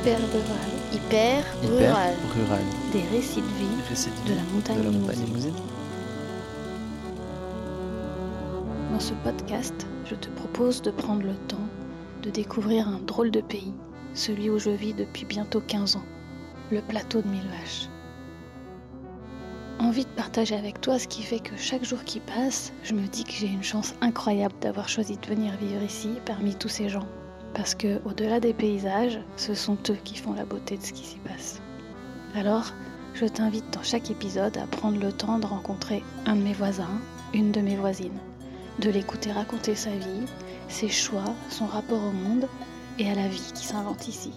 Hyper rural. Hyper, Hyper rural. rural. Des récits de vie de la montagne de la montagne limousine. limousine. Dans ce podcast, je te propose de prendre le temps de découvrir un drôle de pays, celui où je vis depuis bientôt 15 ans, le plateau de Mille Vaches. Envie de partager avec toi ce qui fait que chaque jour qui passe, je me dis que j'ai une chance incroyable d'avoir choisi de venir vivre ici parmi tous ces gens. Parce que, au-delà des paysages, ce sont eux qui font la beauté de ce qui s'y passe. Alors, je t'invite dans chaque épisode à prendre le temps de rencontrer un de mes voisins, une de mes voisines, de l'écouter raconter sa vie, ses choix, son rapport au monde et à la vie qui s'invente ici.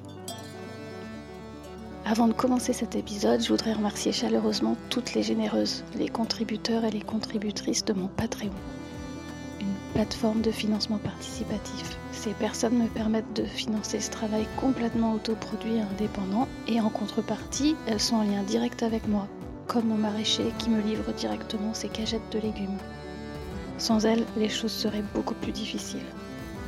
Avant de commencer cet épisode, je voudrais remercier chaleureusement toutes les généreuses, les contributeurs et les contributrices de mon Patreon, plateforme de financement participatif. Ces personnes me permettent de financer ce travail complètement autoproduit et indépendant, et en contrepartie, elles sont en lien direct avec moi, comme mon maraîcher qui me livre directement ses cagettes de légumes. Sans elles, les choses seraient beaucoup plus difficiles.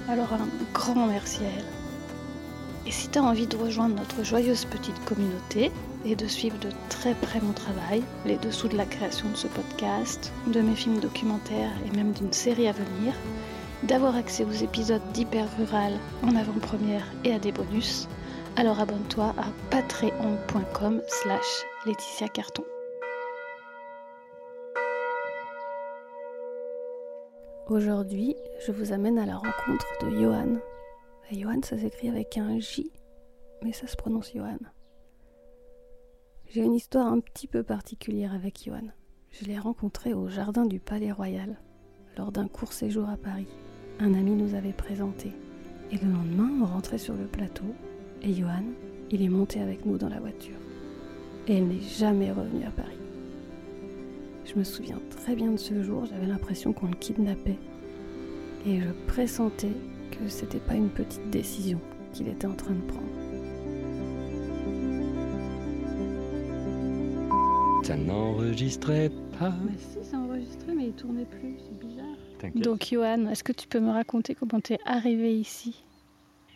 Alors un grand merci à elles. Et si tu as envie de rejoindre notre joyeuse petite communauté et de suivre de très près mon travail, les dessous de la création de ce podcast, de mes films documentaires et même d'une série à venir, d'avoir accès aux épisodes d'Hyper Rural en avant-première et à des bonus, alors abonne-toi à patreon.com slash Laetitia Carton. Aujourd'hui, je vous amène à la rencontre de Johan. Johan, ça s'écrit avec un J, mais ça se prononce Johan. J'ai une histoire un petit peu particulière avec Johan. Je l'ai rencontré au jardin du Palais Royal, lors d'un court séjour à Paris. Un ami nous avait présenté. Et le lendemain, on rentrait sur le plateau, et Johan, il est monté avec nous dans la voiture. Et il n'est jamais revenu à Paris. Je me souviens très bien de ce jour, j'avais l'impression qu'on le kidnappait. Et je pressentais que c'était pas une petite décision qu'il était en train de prendre. Ça n'enregistrait pas. Mais si, c'est enregistré, mais il tournait plus, c'est bizarre. T'inquiète. Donc, Johan, est-ce que tu peux me raconter comment t'es arrivé ici?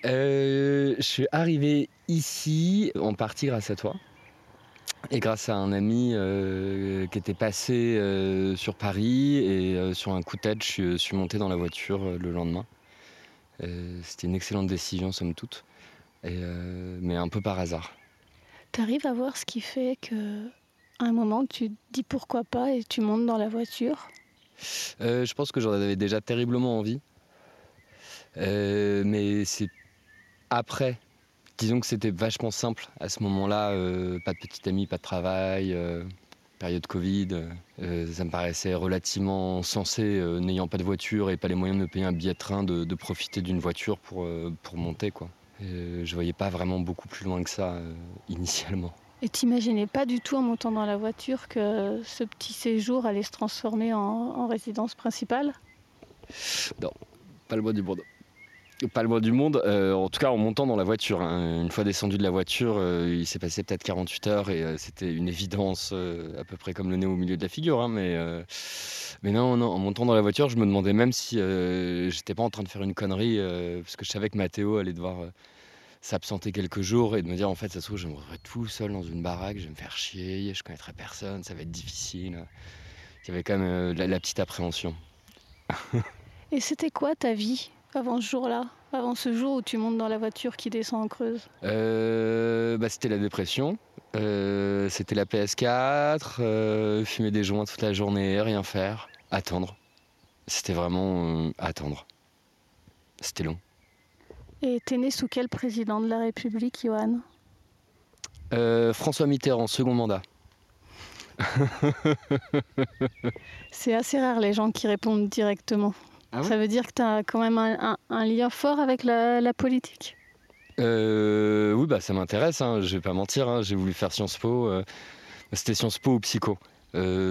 Euh, je suis arrivé ici en partie grâce à toi. Et grâce à un ami euh, qui était passé euh, sur Paris et euh, sur un coup de tête, je suis, je suis monté dans la voiture euh, le lendemain. Euh, C'était une excellente décision, somme toute, et, euh, mais un peu par hasard. T'arrives à voir ce qui fait que, à un moment, tu te dis pourquoi pas et tu montes dans la voiture? Euh, je pense que j'en avais déjà terriblement envie. Euh, mais c'est après. Disons que c'était vachement simple à ce moment-là. euh, pas de petite amie, pas de travail, période Covid. ça me paraissait relativement sensé, n'ayant pas de voiture et pas les moyens de me payer un billet de train, de, de profiter d'une voiture pour, pour monter. Quoi. Je voyais pas vraiment beaucoup plus loin que ça initialement. Et t'imaginais pas du tout en montant dans la voiture que ce petit séjour allait se transformer en, en résidence principale? Pas le bois du monde. Pas le bois du monde, euh, en tout cas en montant dans la voiture. hein. Une fois descendu de la voiture, euh, il s'est passé peut-être 48 heures et euh, c'était une évidence à peu près comme le nez au milieu de la figure. hein, mais, mais non, non, en montant dans la voiture, je me demandais même si j'étais pas en train de faire une connerie parce que je savais que Mathéo allait devoir s'absenter quelques jours et de me dire en fait, ça se trouve, je me retrouverai tout seul dans une baraque, je vais me faire chier, je connaîtrai personne, ça va être difficile. Il y avait quand même euh, la- la petite appréhension. Et c'était quoi ta vie avant ce jour-là Avant ce jour où tu montes dans la voiture qui descend en Creuse? Euh, bah, c'était la dépression. Euh, c'était la PS4, euh, fumer des joints toute la journée, rien faire, attendre. C'était vraiment attendre. C'était long. Et t'es né sous quel président de la République, Johan? Euh, François Mitterrand, second mandat. C'est assez rare les gens qui répondent directement. Ah Ça veut dire que tu as quand même un, un- un lien fort avec la, la politique? Euh, oui, bah, ça m'intéresse, hein, je vais pas mentir. hein, J'ai voulu faire Sciences Po. euh, c'était Sciences Po ou psycho.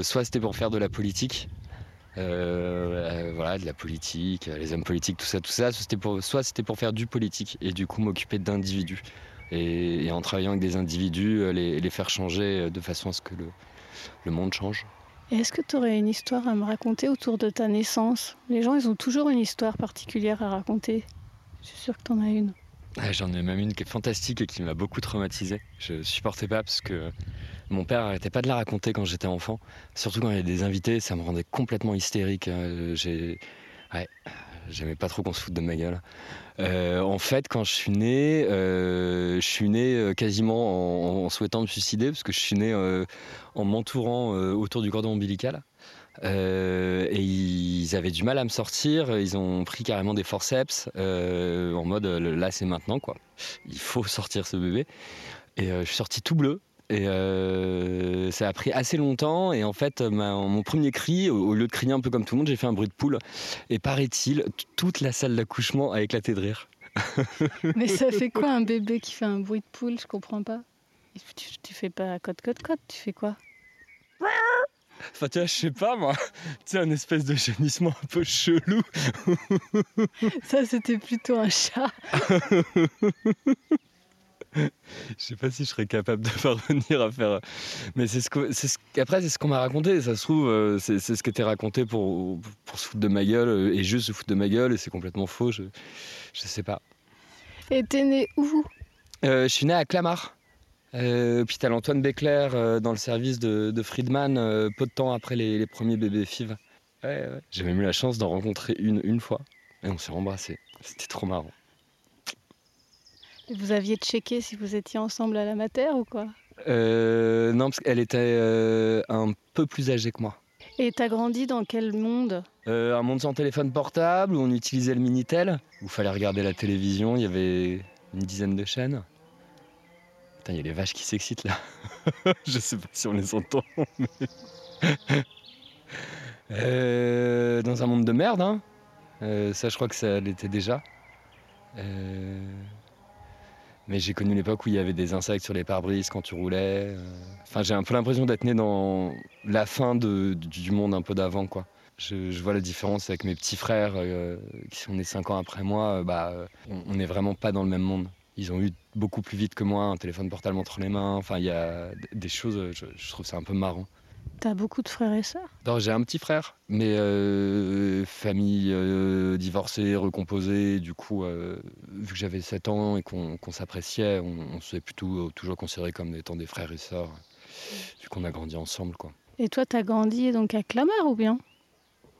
Soit c'était pour faire de la politique, euh, euh, voilà, de la politique, euh, les hommes politiques, tout ça, tout ça. Soit c'était pour, soit c'était pour faire du politique et du coup m'occuper d'individus. Et, et en travaillant avec des individus, les, les faire changer de façon à ce que le, le monde change. Est-ce que tu aurais une histoire à me raconter autour de ta naissance? Les gens, ils ont toujours une histoire particulière à raconter. Je suis sûre que tu en as une. Ah, J'en ai même une qui est fantastique et qui m'a beaucoup traumatisé. Je supportais pas parce que mon père arrêtait pas de la raconter quand j'étais enfant. Surtout quand il y avait des invités, ça me rendait complètement hystérique. Euh, J'ai, ouais, j'aimais pas trop qu'on se foute de ma gueule. Euh, en fait, quand je suis né, euh, je suis né quasiment en, souhaitant me suicider parce que je suis né en m'entourant autour du cordon ombilical. Et ils avaient du mal à me sortir. Ils ont pris carrément des forceps en mode là c'est maintenant quoi. Il faut sortir ce bébé. Et je suis sorti tout bleu. Et euh, ça a pris assez longtemps. Et en fait, ma- mon premier cri, au, au lieu de crier un peu comme tout le monde, j'ai fait un bruit de poule. Et paraît-il, toute la salle d'accouchement a éclaté de rire. Mais ça fait quoi un bébé qui fait un bruit de poule? Je comprends pas. Tu, tu fais pas code code code, tu fais quoi? Enfin, tu vois, je sais pas moi. Tu sais, un espèce de gémissement un peu chelou. Ça c'était plutôt un chat. Je sais pas si je serais capable de parvenir à faire. Mais c'est ce que, c'est ce... après c'est ce qu'on m'a raconté. Ça se trouve, euh, c'est, ce qui était raconté pour pour se foutre de ma gueule euh, et juste se foutre de ma gueule et c'est complètement faux. Je je sais pas. Et t'es né où Euh, je suis né à Clamart, euh, hôpital Antoine Béclair, euh, dans le service de, de Friedman, peu de temps après les, les premiers bébés FIV. Ouais, ouais. J'ai même eu la chance d'en rencontrer une une fois et on s'est embrassés. C'était trop marrant. Et Vous aviez checké si vous étiez ensemble à la mater ou quoi? Euh, non, parce qu'elle était euh, un peu plus âgée que moi. Et t'as grandi dans quel monde? Euh, un monde sans téléphone portable où on utilisait le Minitel, où il fallait regarder la télévision, il y avait une dizaine de chaînes. Putain, il y a les vaches qui s'excitent là. Je sais pas si on les entend. mais- Euh, dans un monde de merde, hein. Euh, ça, je crois que ça l'était déjà. Euh, Mais j'ai connu l'époque où il y avait des insectes sur les pare-brises quand tu roulais. euh. Enfin, j'ai un peu l'impression d'être né dans la fin de- du monde un peu d'avant, quoi. Je, vois la différence avec mes petits frères euh, qui sont nés 5 ans après moi. euh, bah, on n'est vraiment pas dans le même monde. Ils ont eu beaucoup plus vite que moi un téléphone portable entre les mains. Enfin, il y a des choses, je, je trouve ça un peu marrant. T'as beaucoup de frères et sœurs? Non, j'ai un petit frère, mais euh, famille euh, divorcée, recomposée. Du coup, euh, vu que j'avais 7 ans et qu'on s'appréciait, on, on s'est plutôt toujours considérés comme étant des frères et sœurs, vu qu'on a grandi ensemble, quoi. Et toi t'as grandi donc à Clamart ou bien?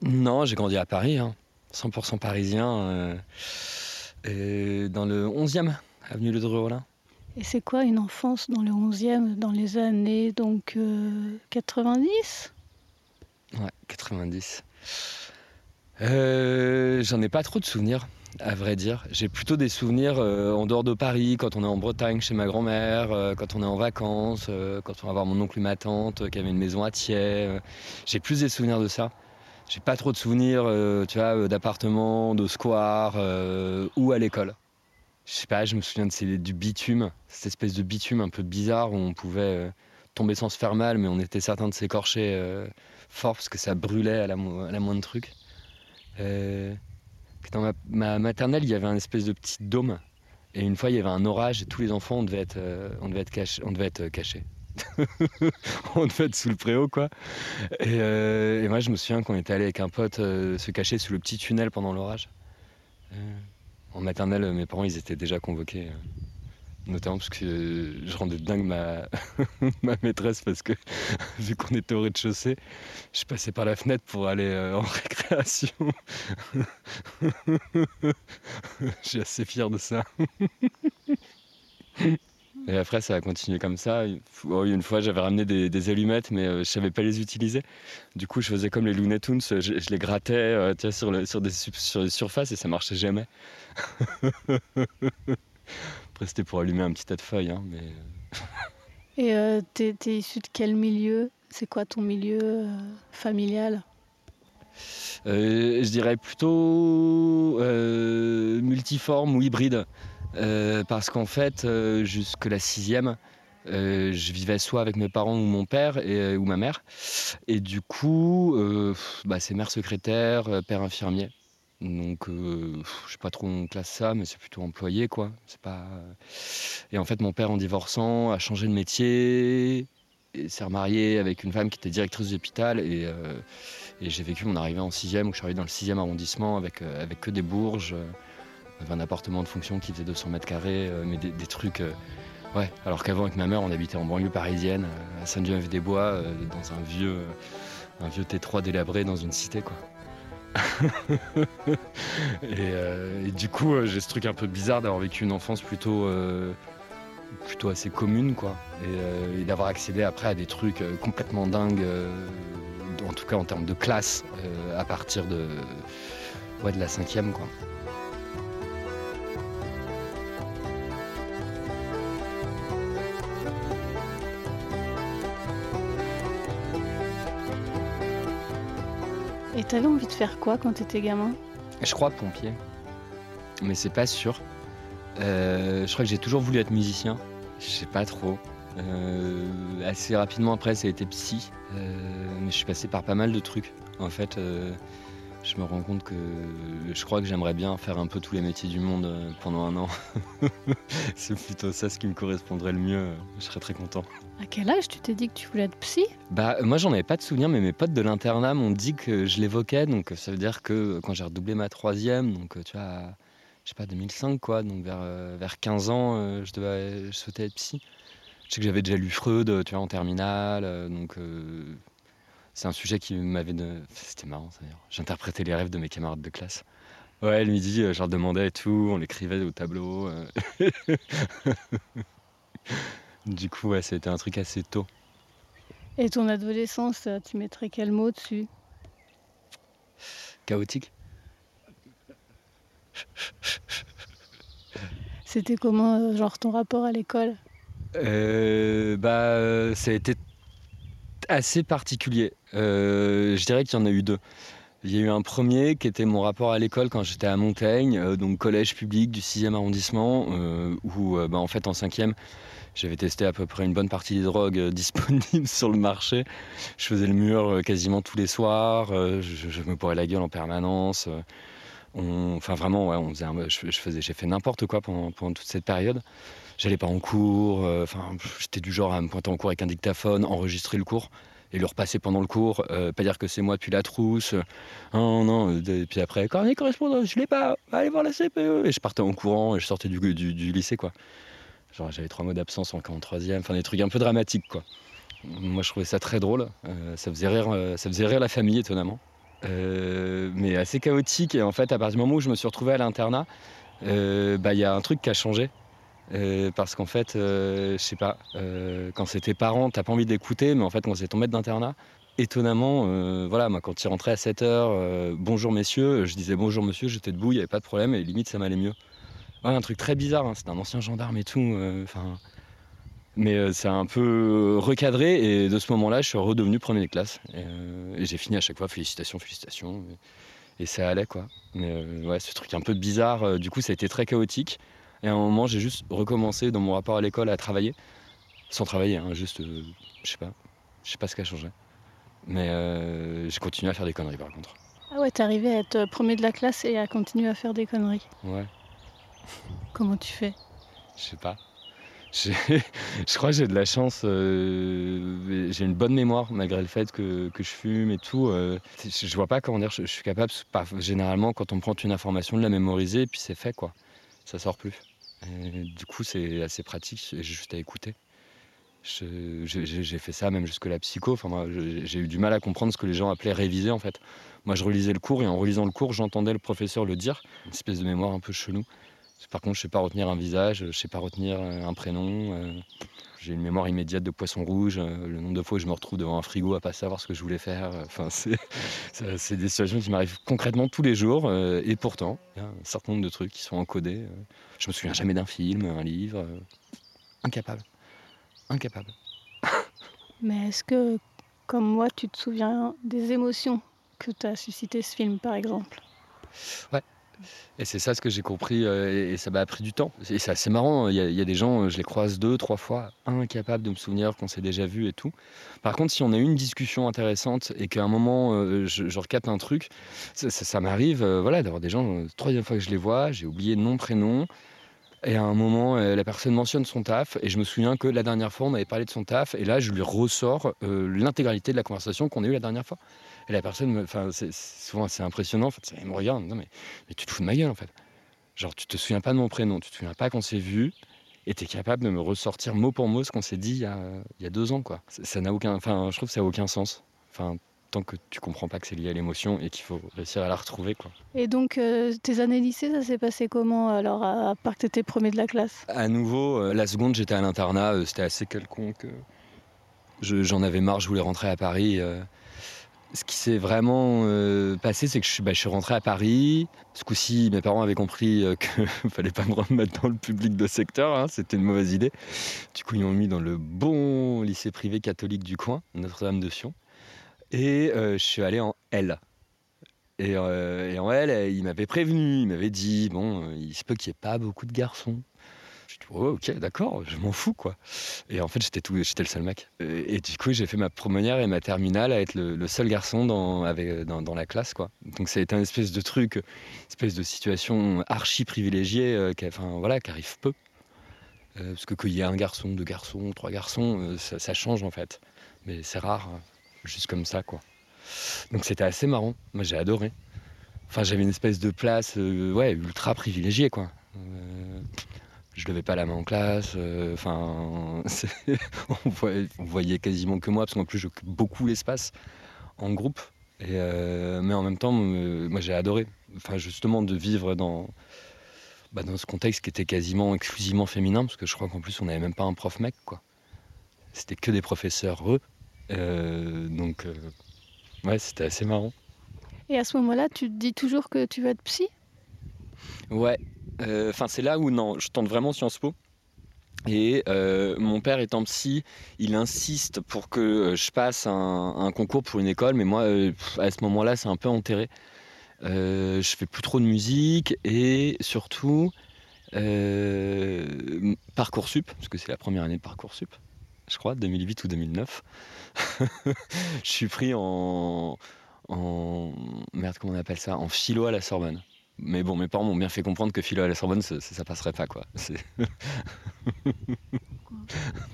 Non, j'ai grandi à Paris, hein, 100% parisien, euh, et dans le 11e, avenue Le Dreux-Rollin. Et c'est quoi une enfance dans le 11e, dans les années donc euh, 90 Ouais, 90. Euh, J'en ai pas trop de souvenirs, à vrai dire. J'ai plutôt des souvenirs euh, en dehors de Paris, quand on est en Bretagne chez ma grand-mère, euh, quand on est en vacances, euh, quand on va voir mon oncle et ma tante euh, qui avaient une maison à Thiers. euh. J'ai plus des souvenirs de ça. J'ai pas trop de souvenirs, euh, tu vois, euh, d'appartements, de square euh, ou à l'école. Je sais pas, je me souviens de du bitume, cette espèce de bitume un peu bizarre où on pouvait euh, tomber sans se faire mal, mais on était certain de s'écorcher euh, fort parce que ça brûlait à la, moindre truc. Euh, dans ma, ma maternelle, il y avait un espèce de petit dôme. Et une fois, il y avait un orage et tous les enfants, on devait être, on devait être, on devait être cachés. on devait être sous le préau, quoi. Et, moi, je me souviens qu'on était allé avec un pote se cacher sous le petit tunnel pendant l'orage. Euh, en maternelle, mes parents, ils étaient déjà convoqués. euh, notamment parce que euh, je rendais dingue ma, ma maîtresse parce que vu qu'on était au rez-de-chaussée, je passais par la fenêtre pour aller euh, en récréation. je suis assez fier de ça. Et après, ça a continué comme ça. Oh, Une fois, j'avais ramené des, des allumettes, mais euh, je savais pas les utiliser. Du coup, je faisais comme les Looney Tunes, je, je les grattais euh, tu vois, sur, le- sur, des, su- sur des surfaces et ça marchait jamais. Après, c'était pour allumer un petit tas de feuilles, hein, mais Et euh, t'es, t'es issu de quel milieu? C'est quoi ton milieu euh, familial? Euh, je dirais plutôt euh, multiforme ou hybride. Euh, parce qu'en fait, euh, jusque la sixième, euh, je vivais soit avec mes parents ou mon père ou ma mère. Et du coup, bah, c'est mère secrétaire, père infirmier. Donc, je sais pas trop où on classe ça, mais c'est plutôt employé, quoi. Et en fait, mon père, en divorçant, a changé de métier et s'est remarié avec une femme qui était directrice d'hôpital et j'ai vécu mon arrivée en sixième, où je suis arrivé dans le sixième arrondissement avec, avec que des bourges, On un appartement de fonction qui faisait 200 mètres carrés, mais des, trucs. ouais, alors qu'avant, avec ma mère, on habitait en banlieue parisienne, à Saint-Geneviève-des-Bois, dans un vieux, un vieux T3 délabré dans une cité, quoi. et, du coup, j'ai ce truc un peu bizarre d'avoir vécu une enfance plutôt plutôt assez commune, quoi. Et, d'avoir accédé après à des trucs complètement dingues en tout cas en termes de classe, euh, à partir de, ouais, de la cinquième. Quoi. T'avais envie de faire quoi quand t'étais gamin? Je crois pompier, mais c'est pas sûr. Euh, je crois que j'ai toujours voulu être musicien. Je sais pas trop. Euh, assez rapidement après, ça a été psy. Euh, mais je suis passé par pas mal de trucs. En fait, je me rends compte que je crois que j'aimerais bien faire un peu tous les métiers du monde pendant un an. C'est plutôt ça ce qui me correspondrait le mieux. Je serais très content. À quel âge tu t'es dit que tu voulais être psy? Bah moi j'en avais pas de souvenir, mais mes potes de l'internat m'ont dit que je l'évoquais, donc ça veut dire que quand j'ai redoublé ma troisième, donc tu vois, je sais pas 2005 quoi, donc vers vers 15 ans, je devais, souhaitais être psy. Je sais que j'avais déjà lu Freud, tu en terminale, euh, donc euh, c'est un sujet qui m'avait. De... C'était marrant, d'ailleurs. J'interprétais les rêves de mes camarades de classe. Ouais, le midi, euh, je leur demandais et tout, on l'écrivait au tableau. du coup, ouais, c'était un truc assez tôt. Et ton adolescence, tu mettrais quel mot dessus? Chaotique. C'était comment, genre, ton rapport à l'école? Euh, bah, Ça a été assez particulier. Euh, je dirais qu'il y en a eu deux. Il y a eu un premier qui était mon rapport à l'école quand j'étais à Montaigne, euh, donc collège public du 6e arrondissement, où bah, en fait en 5e, j'avais testé à peu près une bonne partie des drogues disponibles sur le marché. Je faisais le mur quasiment tous les soirs, je, me pourrais la gueule en permanence. enfin vraiment, ouais, on faisait je, faisais, j'ai fait n'importe quoi pendant, toute cette période j'allais pas en cours. Euh, enfin, j'étais du genre à me pointer en cours avec un dictaphone, enregistrer le cours et le repasser pendant le cours. Euh, pas dire que c'est moi depuis la trousse. non. Et puis après, cornet correspondant, je l'ai pas. Allez voir la CPE. Et je partais en courant et je sortais du, du, lycée, quoi. Genre, j'avais trois mois d'absence en, en troisième. Enfin, des trucs un peu dramatiques, quoi. Moi, je trouvais ça très drôle. Euh, ça, faisait rire, ça faisait rire la famille, étonnamment. mais assez chaotique. Et en fait, à partir du moment où je me suis retrouvé à l'internat, bah, il y a un truc qui a changé. Euh, parce qu'en fait, euh, je sais pas, euh, quand c'était parent, t'as pas envie d'écouter, mais en fait, quand c'est ton maître d'internat, étonnamment, voilà, moi, quand il rentrait à 7h, bonjour messieurs, je disais bonjour monsieur, j'étais debout, il n'y avait pas de problème, et limite, ça m'allait mieux. Un truc très bizarre, hein, c'était un ancien gendarme et tout, enfin. mais c'est un peu recadré, et de ce moment-là, je suis redevenu premier de classe. Et, j'ai fini à chaque fois, félicitations, félicitations. Et, et ça allait, quoi. Mais ouais, ce truc un peu bizarre, du coup, ça a été très chaotique. Et à un moment, j'ai juste recommencé dans mon rapport à l'école à travailler. Sans travailler, hein, juste, euh, je sais pas. Je sais pas ce qui a changé. Mais euh, j'ai continué à faire des conneries par contre. Ah ouais, t'es arrivé à être premier de la classe et à continuer à faire des conneries. Ouais. Comment tu fais? Je sais pas. Je crois que j'ai de la chance. Euh, j'ai une bonne mémoire malgré le fait que, que je fume et tout. je vois pas comment dire. Je, suis capable, généralement, quand on prend une information, de la mémoriser et puis c'est fait quoi. Ça sort plus du coup, c'est assez pratique, j'ai juste à écouter. J'ai fait ça même jusque la psycho. Enfin, j'ai eu du mal à comprendre ce que les gens appelaient réviser en fait. Moi, je relisais le cours et en relisant le cours, j'entendais le professeur le dire. Une espèce de mémoire un peu chelou. Par contre, je sais pas retenir un visage, je sais pas retenir un prénom. Euh, j'ai une mémoire immédiate de poisson rouge. Euh, le nombre de fois où je me retrouve devant un frigo à pas savoir ce que je voulais faire. Euh, enfin, c'est des situations qui m'arrivent concrètement tous les jours. Et pourtant, il y a un certain nombre de trucs qui sont encodés. Je me souviens jamais d'un film, un livre. Incapable. Incapable. Mais est-ce que, comme moi, tu te souviens des émotions que tu as suscité ce film, par exemple? Ouais, et c'est ça ce que j'ai compris, euh, et, ça m'a pris du temps. Et c'est assez marrant, il y, a, des gens, euh, je les croise deux, trois fois, incapables de me souvenir qu'on s'est déjà vu et tout. Par contre, si on a une discussion intéressante et qu'à un moment, euh, je, je, un truc, ça, m'arrive voilà, d'avoir des gens, troisième fois que je les vois, j'ai oublié nom, prénom, et à un moment, la personne mentionne son taf, et je me souviens que la dernière fois, on avait parlé de son taf, et là, je lui ressors l'intégralité de la conversation qu'on a eue la dernière fois. Et la personne, enfin, c'est souvent assez impressionnant. En fait, elle me regarde, non mais, mais tu te fous de ma gueule en fait. Genre, tu te souviens pas de mon prénom, tu te souviens pas qu'on s'est vu, et tu es capable de me ressortir mot pour mot ce qu'on s'est dit il y, a, il y a deux ans, quoi. Ça n'a aucun, enfin, je trouve que ça n'a aucun sens. Enfin, tant que tu comprends pas que c'est lié à l'émotion et qu'il faut réussir à la retrouver, quoi. Et donc, euh, tes années lycée, ça s'est passé comment alors, à, part que tu étais premier de la classe? À nouveau, euh, la seconde, j'étais à l'internat, euh, c'était assez quelconque. Je- J'en avais marre, je voulais rentrer à Paris. Ce qui s'est vraiment euh, passé, c'est que je suis, bah, je suis rentré à Paris. Ce coup-ci, mes parents avaient compris euh, qu'il ne fallait pas me remettre dans le public de secteur, hein, c'était une mauvaise idée. Du coup, ils m'ont mis dans le bon lycée privé catholique du coin, Notre-Dame de Sion. Et euh, je suis allé en L. Et, en L, ils m'avaient prévenu, ils m'avaient dit bon, il se peut qu'il n'y ait pas beaucoup de garçons. Oh, ok, d'accord, je m'en fous quoi. Et en fait, j'étais tout, j'étais le seul mec. Et, et du coup, j'ai fait ma première et ma terminale à être le, seul garçon dans, avec, dans, la classe quoi. Donc ça a été un espèce de truc, espèce de situation archi privilégiée, euh, qui, enfin voilà, qui arrive peu. Euh, parce que qu'il y ait un garçon, deux garçons, trois garçons, euh, ça, change en fait. Mais c'est rare, hein, juste comme ça quoi. Donc c'était assez marrant. Moi j'ai adoré. Enfin j'avais une espèce de place, euh, ouais, ultra privilégiée quoi. Euh, je levais pas la main en classe. euh, Enfin, on, voyait, quasiment que moi parce qu'en plus j'occupe beaucoup l'espace en groupe. Euh, mais en même temps, euh, moi j'ai adoré. Enfin justement de vivre dans bah, dans ce contexte qui était quasiment exclusivement féminin parce que je crois qu'en plus on n'avait même pas un prof mec. C'était que des professeurs eux. Donc ouais, c'était assez marrant. Et à ce moment-là, tu te dis toujours que tu vas être psy? Ouais, euh, enfin c'est là où non, je tente vraiment Sciences Po. Et euh, mon père étant psy, il insiste pour que euh, je passe un, concours pour une école, mais moi à ce moment-là c'est un peu enterré. Je fais plus trop de musique et surtout Parcoursup, parce que c'est la première année de Parcoursup, je crois, 2008 ou 2009. je suis pris en, en merde comment on appelle ça, en philo à la Sorbonne. Mais bon, mes parents m'ont bien fait comprendre que philo à la Sorbonne, ça, passerait pas, quoi.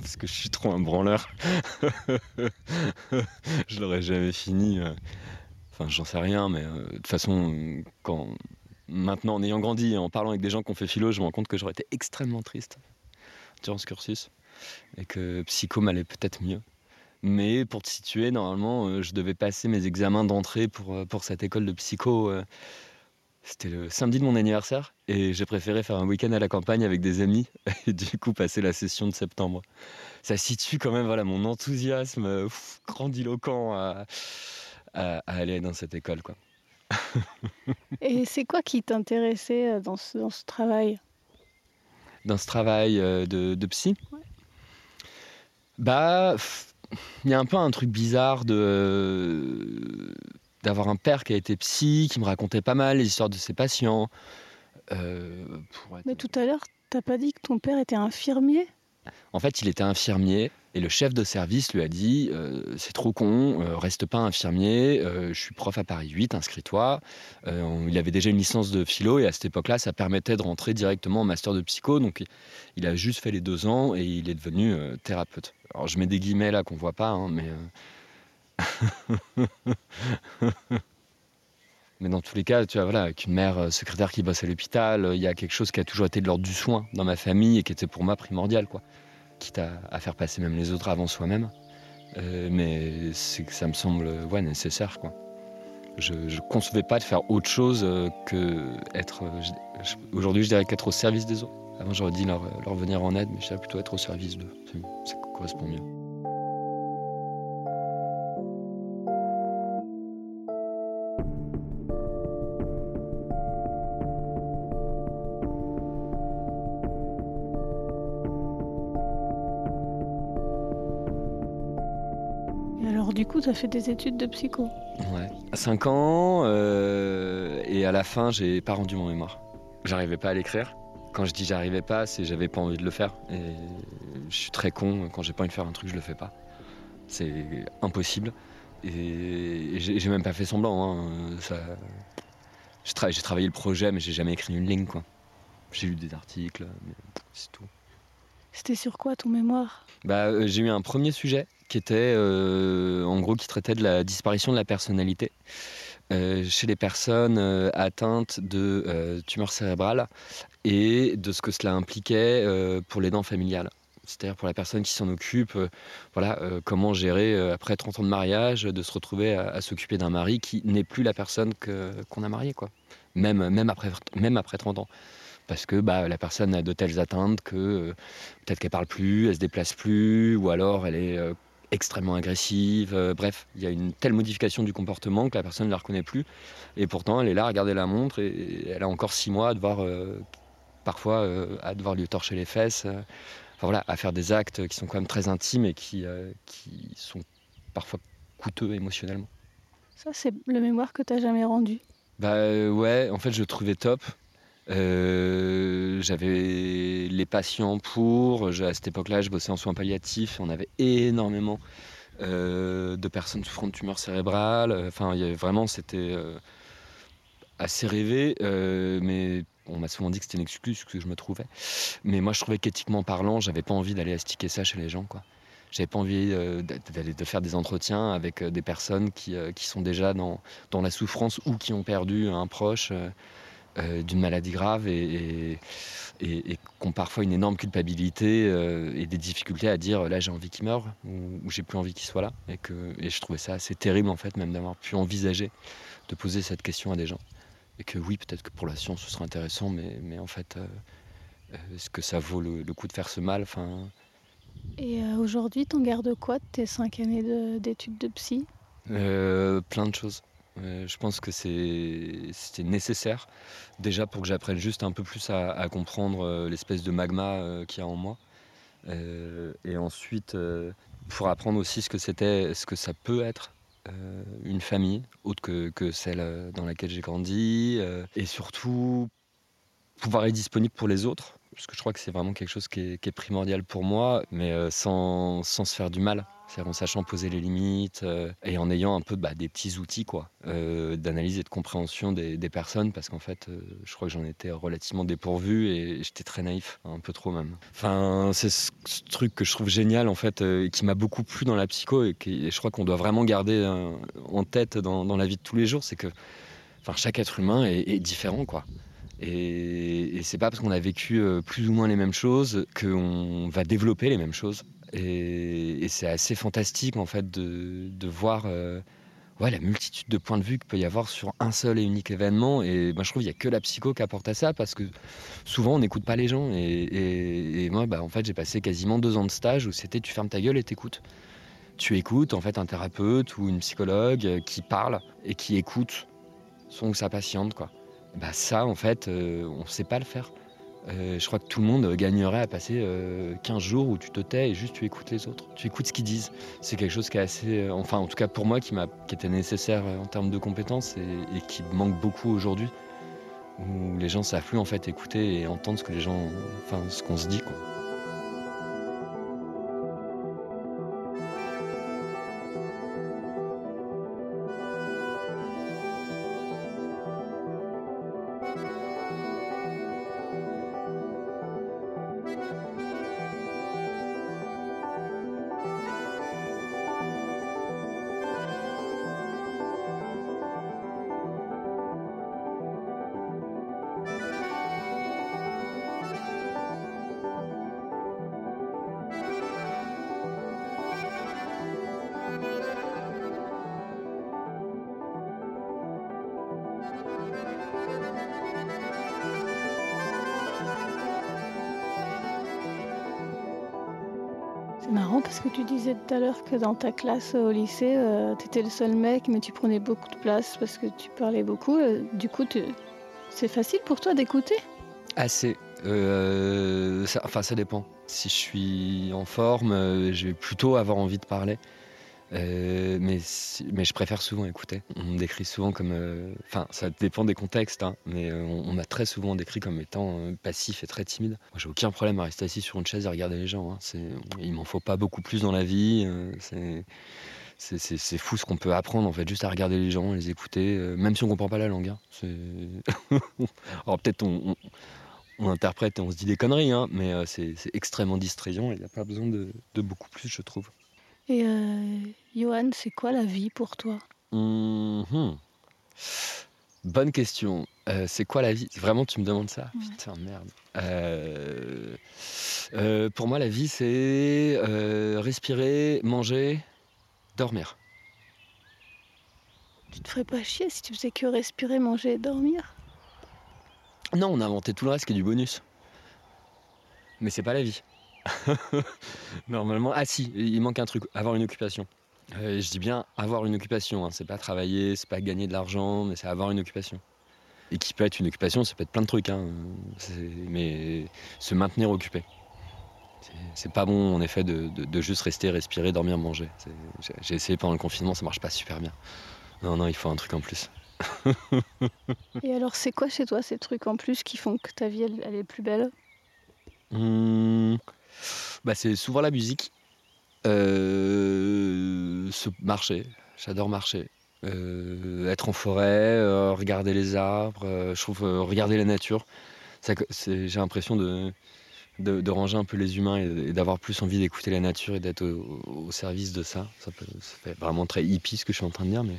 Parce que je suis trop un branleur. je l'aurais jamais fini. euh. Enfin, j'en sais rien, mais euh, de toute façon, quand... maintenant, en ayant grandi et en parlant avec des gens qui ont fait philo, je me rends compte que j'aurais été extrêmement triste durant ce cursus. Et que psycho m'allait peut-être mieux. Mais pour te situer, normalement, euh, je devais passer mes examens d'entrée pour, pour cette école de psycho. C'était le samedi de mon anniversaire et j'ai préféré faire un week-end à la campagne avec des amis et du coup passer la session de septembre. Ça situe quand même voilà, mon enthousiasme euh, grandiloquent à, à- à aller dans cette école. Quoi. Et c'est quoi qui t'intéressait euh, dans ce, dans ce travail? Dans ce travail euh, de, de psy, Ouais. bah, il y a un peu un truc bizarre de d'avoir un père qui a été psy, qui me racontait pas mal les histoires de ses patients. Euh, pour être- Mais tout à l'heure, t'as pas dit que ton père était infirmier? En fait, il était infirmier et le chef de service lui a dit euh, C'est trop con, euh, reste pas infirmier, je suis prof à Paris 8, inscris-toi. Il avait déjà une licence de philo et à cette époque-là, ça permettait de rentrer directement en master de psycho. Donc, il a juste fait les deux ans et il est devenu thérapeute. Alors, je mets des guillemets là qu'on voit pas, hein, mais. Mais dans tous les cas, tu vois, voilà, avec une mère euh, secrétaire qui bosse à l'hôpital, euh, il y a quelque chose qui a toujours été de l'ordre du soin dans ma famille et qui était pour moi primordial, quoi. Quitte à, faire passer même les autres avant soi-même. Euh, mais ça me semble ouais, nécessaire, quoi. Je ne concevais pas de faire autre chose que être. Aujourd'hui, je dirais qu'être au service des autres. Avant, j'aurais dit leur, leur venir en aide, mais je dirais plutôt être au service d'eux. Ça correspond mieux. Coup, t'as fait des études de psycho Ouais. À 5 ans, euh, et à la fin, j'ai pas rendu mon mémoire. J'arrivais pas à l'écrire. Quand je dis j'arrivais pas, c'est j'avais pas envie de le faire. Et je suis très con, quand j'ai pas envie de faire un truc, je le fais pas. C'est impossible. Et j'ai même pas fait semblant. hein. Ça... J'ai tra- j'ai travaillé le projet, mais j'ai jamais écrit une ligne. quoi. J'ai lu des articles, mais c'est tout. C'était sur quoi ton mémoire? Bah, euh, j'ai eu un premier sujet qui était, euh, en gros, qui traitait de la disparition de la personnalité. chez les personnes atteintes de tumeurs cérébrales et de ce que cela impliquait pour les dents familiales c'est-à-dire pour la personne qui s'en occupe, euh, voilà, euh, comment gérer euh, après 30 ans de mariage, de se retrouver à, s'occuper d'un mari qui n'est plus la personne qu'on a mariée, quoi. Même, même, après, même après 30 ans. Parce que bah, la personne a de telles atteintes que peut-être qu'elle parle plus, elle se déplace plus, ou alors elle est extrêmement agressive. bref, il y a une telle modification du comportement que la personne ne la reconnaît plus. Et pourtant, elle est là à regarder la montre et elle a encore six mois à devoir, parfois, à devoir lui torcher les fesses voilà, à faire des actes qui sont quand même très intimes et qui, euh, qui sont parfois coûteux émotionnellement. Ça, c'est le mémoire que tu n'as jamais rendu? Bah euh, ouais, en fait, je trouvais top. Euh, j'avais les patients pour. À cette époque-là, je bossais en soins palliatifs. On avait énormément de personnes souffrant de tumeurs cérébrales. Enfin, vraiment, c'était assez rêvé, mais on m'a souvent dit que c'était une excuse que je me trouvais. Mais moi, je trouvais qu'éthiquement parlant, j'avais pas envie d'aller astiquer ça chez les gens. Quoi. J'avais pas envie euh, d'aller de faire des entretiens avec euh, des personnes euh, qui, sont déjà dans, dans, la souffrance ou qui ont perdu un proche d'une maladie grave et, et, qui ont parfois une énorme culpabilité et des difficultés à dire là j'ai envie qu'il meure ou, j'ai plus envie qu'il soit là. Et, que, et je trouvais ça assez terrible en fait, même d'avoir pu envisager de poser cette question à des gens et que oui, peut-être que pour la science ce sera intéressant, mais, mais en fait, euh, euh, est-ce que ça vaut le, coup de faire ce mal enfin... Et euh, aujourd'hui, t'en gardes quoi de tes cinq années d'études de, psy? Plein de choses. Je pense que c'était nécessaire, déjà pour que j'apprenne juste un peu plus à, comprendre l'espèce de magma qu'il y a en moi. et ensuite, pour apprendre aussi ce que c'était, ce que ça peut être euh, une famille autre que, celle euh, dans laquelle j'ai grandi, euh, et surtout pouvoir être disponible pour les autres, parce que je crois que c'est vraiment quelque chose qui est, primordial pour moi, mais sans, sans se faire du mal cest en sachant poser les limites euh, et en ayant un peu bah, des petits outils quoi, euh, d'analyse et de compréhension des, personnes, parce qu'en fait, euh, je crois que j'en étais relativement dépourvu et j'étais très naïf, un peu trop même. Enfin, c'est ce, truc que je trouve génial en fait, qui m'a beaucoup plu dans la psycho et, qui, je crois qu'on doit vraiment garder en tête dans, la vie de tous les jours, c'est que enfin, chaque être humain est, différent quoi. Et, et c'est pas parce qu'on a vécu plus ou moins les mêmes choses qu'on va développer les mêmes choses. Et, c'est assez fantastique en fait de, voir euh, la multitude de points de vue qu'il peut y avoir sur un seul et unique événement. Et moi je trouve qu'il n'y a que la psycho qui apporte à ça parce que souvent on n'écoute pas les gens. Et, moi bah, en fait j'ai passé quasiment deux ans de stage où c'était tu fermes ta gueule et t'écoutes. Tu écoutes en fait un thérapeute ou une psychologue qui parle et qui écoute son ou sa patiente. Quoi. Bah, ça en fait euh, on ne sait pas le faire. Euh, je crois que tout le monde gagnerait à passer 15 euh, jours où tu te tais et juste tu écoutes les autres. Tu écoutes ce qu'ils disent. C'est quelque chose qui est assez, euh, enfin en tout cas pour moi, qui, qui était nécessaire en termes de compétences et, qui manque beaucoup aujourd'hui. Où les gens savent plus en fait écouter et entendre ce que les gens, enfin ce qu'on se dit. Que dans ta classe au lycée, euh, tu étais le seul mec, mais tu prenais beaucoup de place parce que tu parlais beaucoup. Euh, du coup, c'est facile pour toi d'écouter? Assez. Euh, enfin, ça dépend. Si je suis en forme, je vais plutôt avoir envie de parler. Euh, mais, je préfère souvent écouter. On me décrit souvent comme. Euh, enfin, ça dépend des contextes, hein, mais euh, on, m'a très souvent décrit comme étant passif et très timide. Moi, j'ai aucun problème à rester assis sur une chaise et regarder les gens. Hein. Il m'en faut pas beaucoup plus dans la vie. c'est. Fou ce qu'on peut apprendre en fait, juste à regarder les gens, les écouter, même si on comprend pas la langue. Hein. Alors peut-être on, interprète et on se dit des conneries, mais c'est extrêmement distrayant et il n'y a pas besoin de, beaucoup plus, je trouve. Et Johan, c'est quoi la vie pour toi? Mmh Bonne question. Euh, c'est quoi la vie? Vraiment, tu me demandes ça? Ouais. Putain, merde. Euh, euh, pour moi, la vie, c'est euh, respirer, manger, dormir. Tu te ferais pas chier si tu faisais que respirer, manger et dormir? Non, on a inventé tout le reste qui est du bonus. Mais c'est pas la vie. Normalement, ah si, il manque un truc, avoir une occupation. Euh, je dis bien avoir une occupation, hein. c'est pas travailler, c'est pas gagner de l'argent, mais c'est avoir une occupation. Et qui peut être une occupation, ça peut être plein de trucs, hein. Mais se maintenir occupé. C'est- pas bon en effet de, de- de juste rester, respirer, dormir, manger. J'ai essayé pendant le confinement, ça marche pas super bien. Non, non, il faut un truc en plus. Et alors, c'est quoi chez toi ces trucs en plus qui font que ta vie, elle, elle est plus belle? Hum, bah, c'est souvent la musique. Euh, marcher, j'adore marcher. Euh, être en forêt, euh, regarder les arbres, je trouve regarder la nature. J'ai l'impression de, de, ranger un peu les humains et, d'avoir plus envie d'écouter la nature et d'être au, service de ça. Ça, fait vraiment très hippie ce que je suis en train de dire, mais,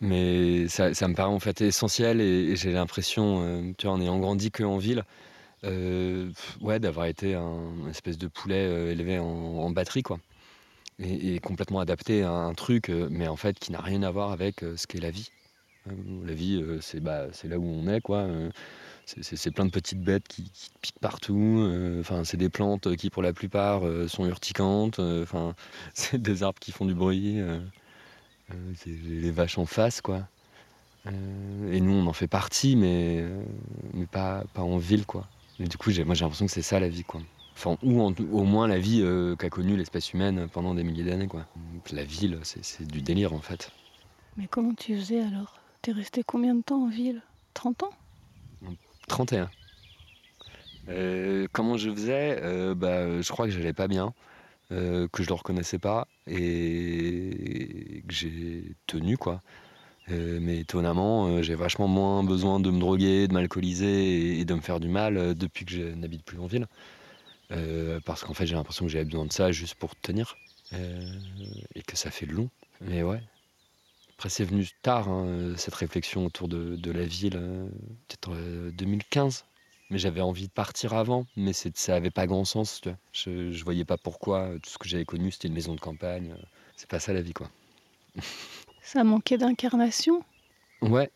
mais ça, me paraît en fait essentiel et, j'ai l'impression, tu vois, en ayant grandi qu'en ville, euh, ouais, d'avoir été un espèce de poulet euh, élevé en, batterie, quoi. Et, complètement adapté à un truc, euh, mais en fait qui n'a rien à voir avec ce qu'est la vie. Euh, la vie, c'est bah, là où on est, quoi. C'est- plein de petites bêtes qui, piquent partout. Enfin, c'est des plantes qui, pour la plupart, sont urticantes. Enfin, c'est des arbres qui font du bruit. c'est les vaches en face, quoi. Et nous, on en fait partie, mais, mais pas, pas en ville, quoi. Mais du coup, j'ai- moi j'ai l'impression que c'est ça la vie, quoi. Enfin, ou en- au moins la vie euh, qu'a connue l'espèce humaine pendant des milliers d'années, quoi. Donc, La ville, c'est du délire, en fait. Mais comment tu faisais alors? T'es resté combien de temps en ville? 30 ans? 31. Euh, comment je faisais? Euh, bah, Je crois que j'allais pas bien, que je le reconnaissais pas et que j'ai tenu, quoi. Euh, mais étonnamment, euh, j'ai vachement moins besoin de me droguer, de m'alcooliser et, de me faire du mal euh, depuis que je n'habite plus en ville. Parce qu'en fait, j'ai l'impression que j'avais besoin de ça juste pour tenir et que ça fait long. Mais ouais. Après, c'est venu tard, hein, cette réflexion autour de, la ville, euh, peut-être euh, 2015. Mais j'avais envie de partir avant, mais ça avait pas grand sens. Je, je voyais pas pourquoi. Tout ce que j'avais connu, c'était une maison de campagne. C'est pas ça la vie, quoi. Ça manquait d'incarnation? Ouais.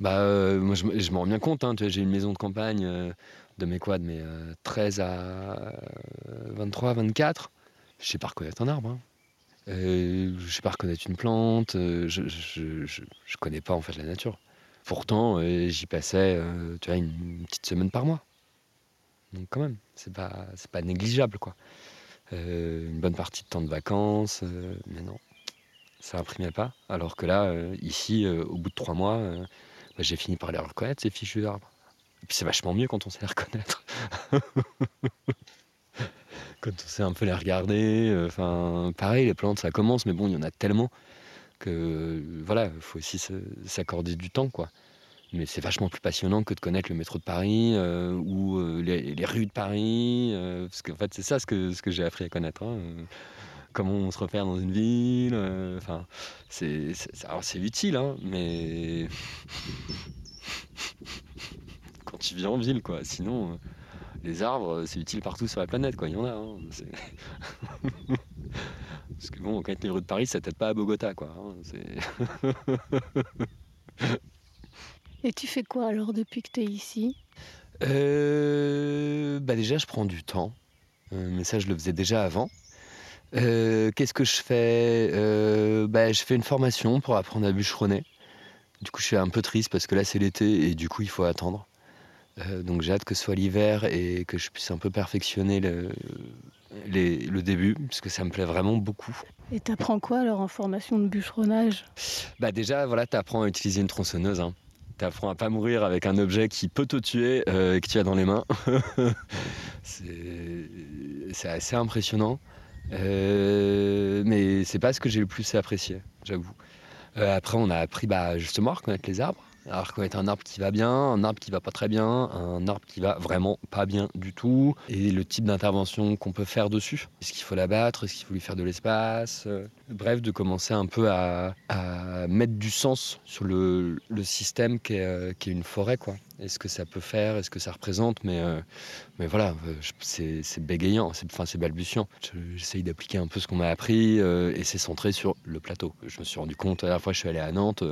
Bah, euh, moi, je, me- je m'en rends bien compte. hein, j'ai une maison de campagne euh, de mes quoi, de mes euh, 13 à euh, 23, 24. Je sais pas reconnaître un arbre. hein. Euh, je sais pas reconnaître une plante. euh, je, je, connais pas en fait la nature. Pourtant, euh, j'y passais, euh, tu vois, une, petite semaine par mois. Donc quand même, c'est pas, pas négligeable, quoi. Euh, une bonne partie de temps de vacances, euh, mais non ça imprimait pas. Alors que là, euh, ici, euh, au bout de trois mois, euh, bah, j'ai fini par les reconnaître, ces fichus d'arbres. Et puis c'est vachement mieux quand on sait les reconnaître. quand on sait un peu les regarder. Enfin, pareil, les plantes, ça commence, mais bon, il y en a tellement que voilà, il faut aussi s'accorder du temps, quoi. Mais c'est vachement plus passionnant que de connaître le métro de Paris ou les, rues de Paris. parce qu'en fait, c'est ça ce que, j'ai appris à connaître. hein, comment on se repère dans une ville. euh, Enfin, c'est, c'est- utile, hein, mais quand tu vis en ville, quoi. Sinon, euh, les arbres, c'est utile partout sur la planète, quoi. Il y en a. hein, Parce que bon, connaître les rues de Paris, ça t'aide pas à Bogota, quoi. hein, c'est- Et tu fais quoi alors depuis que t'es ici? Euh, bah déjà, je prends du temps. Euh, mais ça, je le faisais déjà avant. Euh, Qu'est-ce que je fais? Euh, bah, Je fais une formation pour apprendre à bûcheronner. Du coup, je suis un peu triste parce que là, c'est l'été et du coup, il faut attendre. Euh, donc, j'ai hâte que ce soit l'hiver et que je puisse un peu perfectionner le, les- le début parce que ça me plaît vraiment beaucoup. Et t'apprends quoi alors en formation de bûcheronnage? Bah déjà, voilà, tu apprends à utiliser une tronçonneuse. Hein. Tu apprends à pas mourir avec un objet qui peut te tuer euh, et que tu as dans les mains. c'est assez impressionnant. Euh, mais c'est pas ce que j'ai le plus apprécié, j'avoue. Euh, après, on a appris bah, justement à reconnaître les arbres. Qu'on est un arbre qui va bien, un arbre qui va pas très bien, un arbre qui va vraiment pas bien du tout, et le type d'intervention qu'on peut faire dessus. Est-ce qu'il faut l'abattre? Est-ce qu'il faut lui faire de l'espace? Bref, de commencer un peu à, mettre du sens sur le, système euh, qui est, une forêt, quoi. Est-ce que ça peut faire? Est-ce que ça représente? Mais, euh, voilà, c'est bégayant, c'est balbutiant. J'essaye d'appliquer un peu ce qu'on m'a appris et c'est centré sur le plateau. Je me suis rendu compte, la fois je suis allé à Nantes,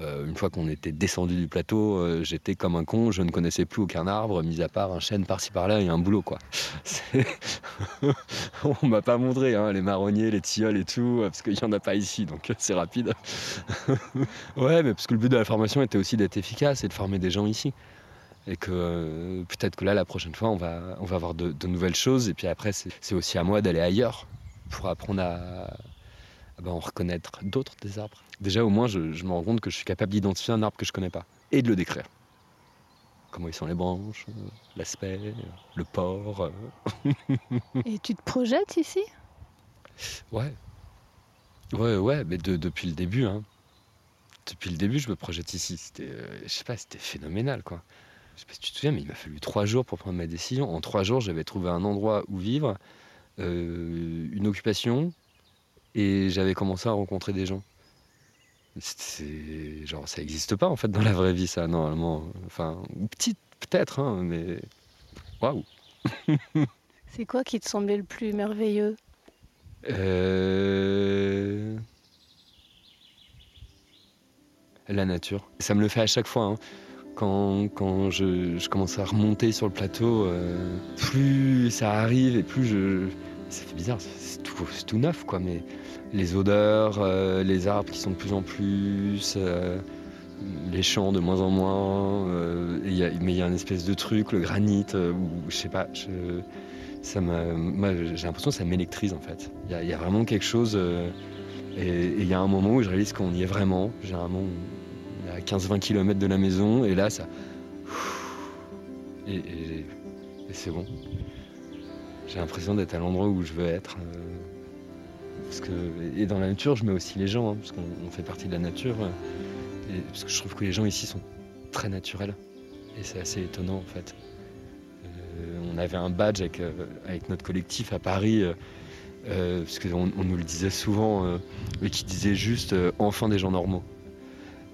euh, une fois qu'on était descendu du plateau, euh, j'étais comme un con, je ne connaissais plus aucun arbre, mis à part un chêne par-ci par-là et un boulot. quoi. On m'a pas montré hein, les marronniers, les tilleuls et tout, parce qu'il n'y en a pas ici, donc c'est rapide. ouais, mais parce que le but de la formation était aussi d'être efficace et de former des gens ici. Et que euh, peut-être que là, la prochaine fois, on va, on va avoir de, de nouvelles choses. Et puis après, c'est aussi à moi d'aller ailleurs pour apprendre à, ben, en reconnaître d'autres des arbres. Déjà, au moins, je, me rends compte que je suis capable d'identifier un arbre que je connais pas et de le décrire. Comment ils sont les branches, euh, l'aspect, euh, le port. Euh. et tu te projettes ici? Ouais. Ouais, ouais, mais depuis le début. Hein. Depuis le début, je me projette ici. C'était, je sais pas, c'était phénoménal, quoi. Je sais pas si tu te souviens, mais il m'a fallu trois jours pour prendre ma décision. En trois jours, j'avais trouvé un endroit où vivre, une occupation, et j'avais commencé à rencontrer des gens. Genre ça n'existe pas en fait dans la vraie vie ça normalement. Enfin petite peut-être hein, mais waouh. C'est quoi qui te semblait le plus merveilleux? Euh... La nature. Ça me le fait à chaque fois. Hein. Quand, quand je, commence à remonter sur le plateau, euh, plus ça arrive et plus je. Ça fait bizarre, c'est tout, neuf quoi, mais les odeurs, euh, les arbres qui sont de plus en plus, les champs de moins en moins. Mais il y a une espèce de truc, le granit, où je sais pas, ça j'ai l'impression que ça m'électrise en fait. Il y, a vraiment quelque chose. et il y a un moment où je réalise qu'on y est vraiment. Généralement, on est à 15-20 km de la maison, et là, ça. Et, c'est bon. J'ai l'impression d'être à l'endroit où je veux être. Parce que, et dans la nature, je mets aussi les gens, hein, parce qu'on fait partie de la nature. Et, parce que je trouve que les gens ici sont très naturels. Et c'est assez étonnant en fait. Euh, on avait un badge avec, euh, notre collectif à Paris, euh, parce qu'on on nous le disait souvent, mais qui disait juste enfin des gens normaux.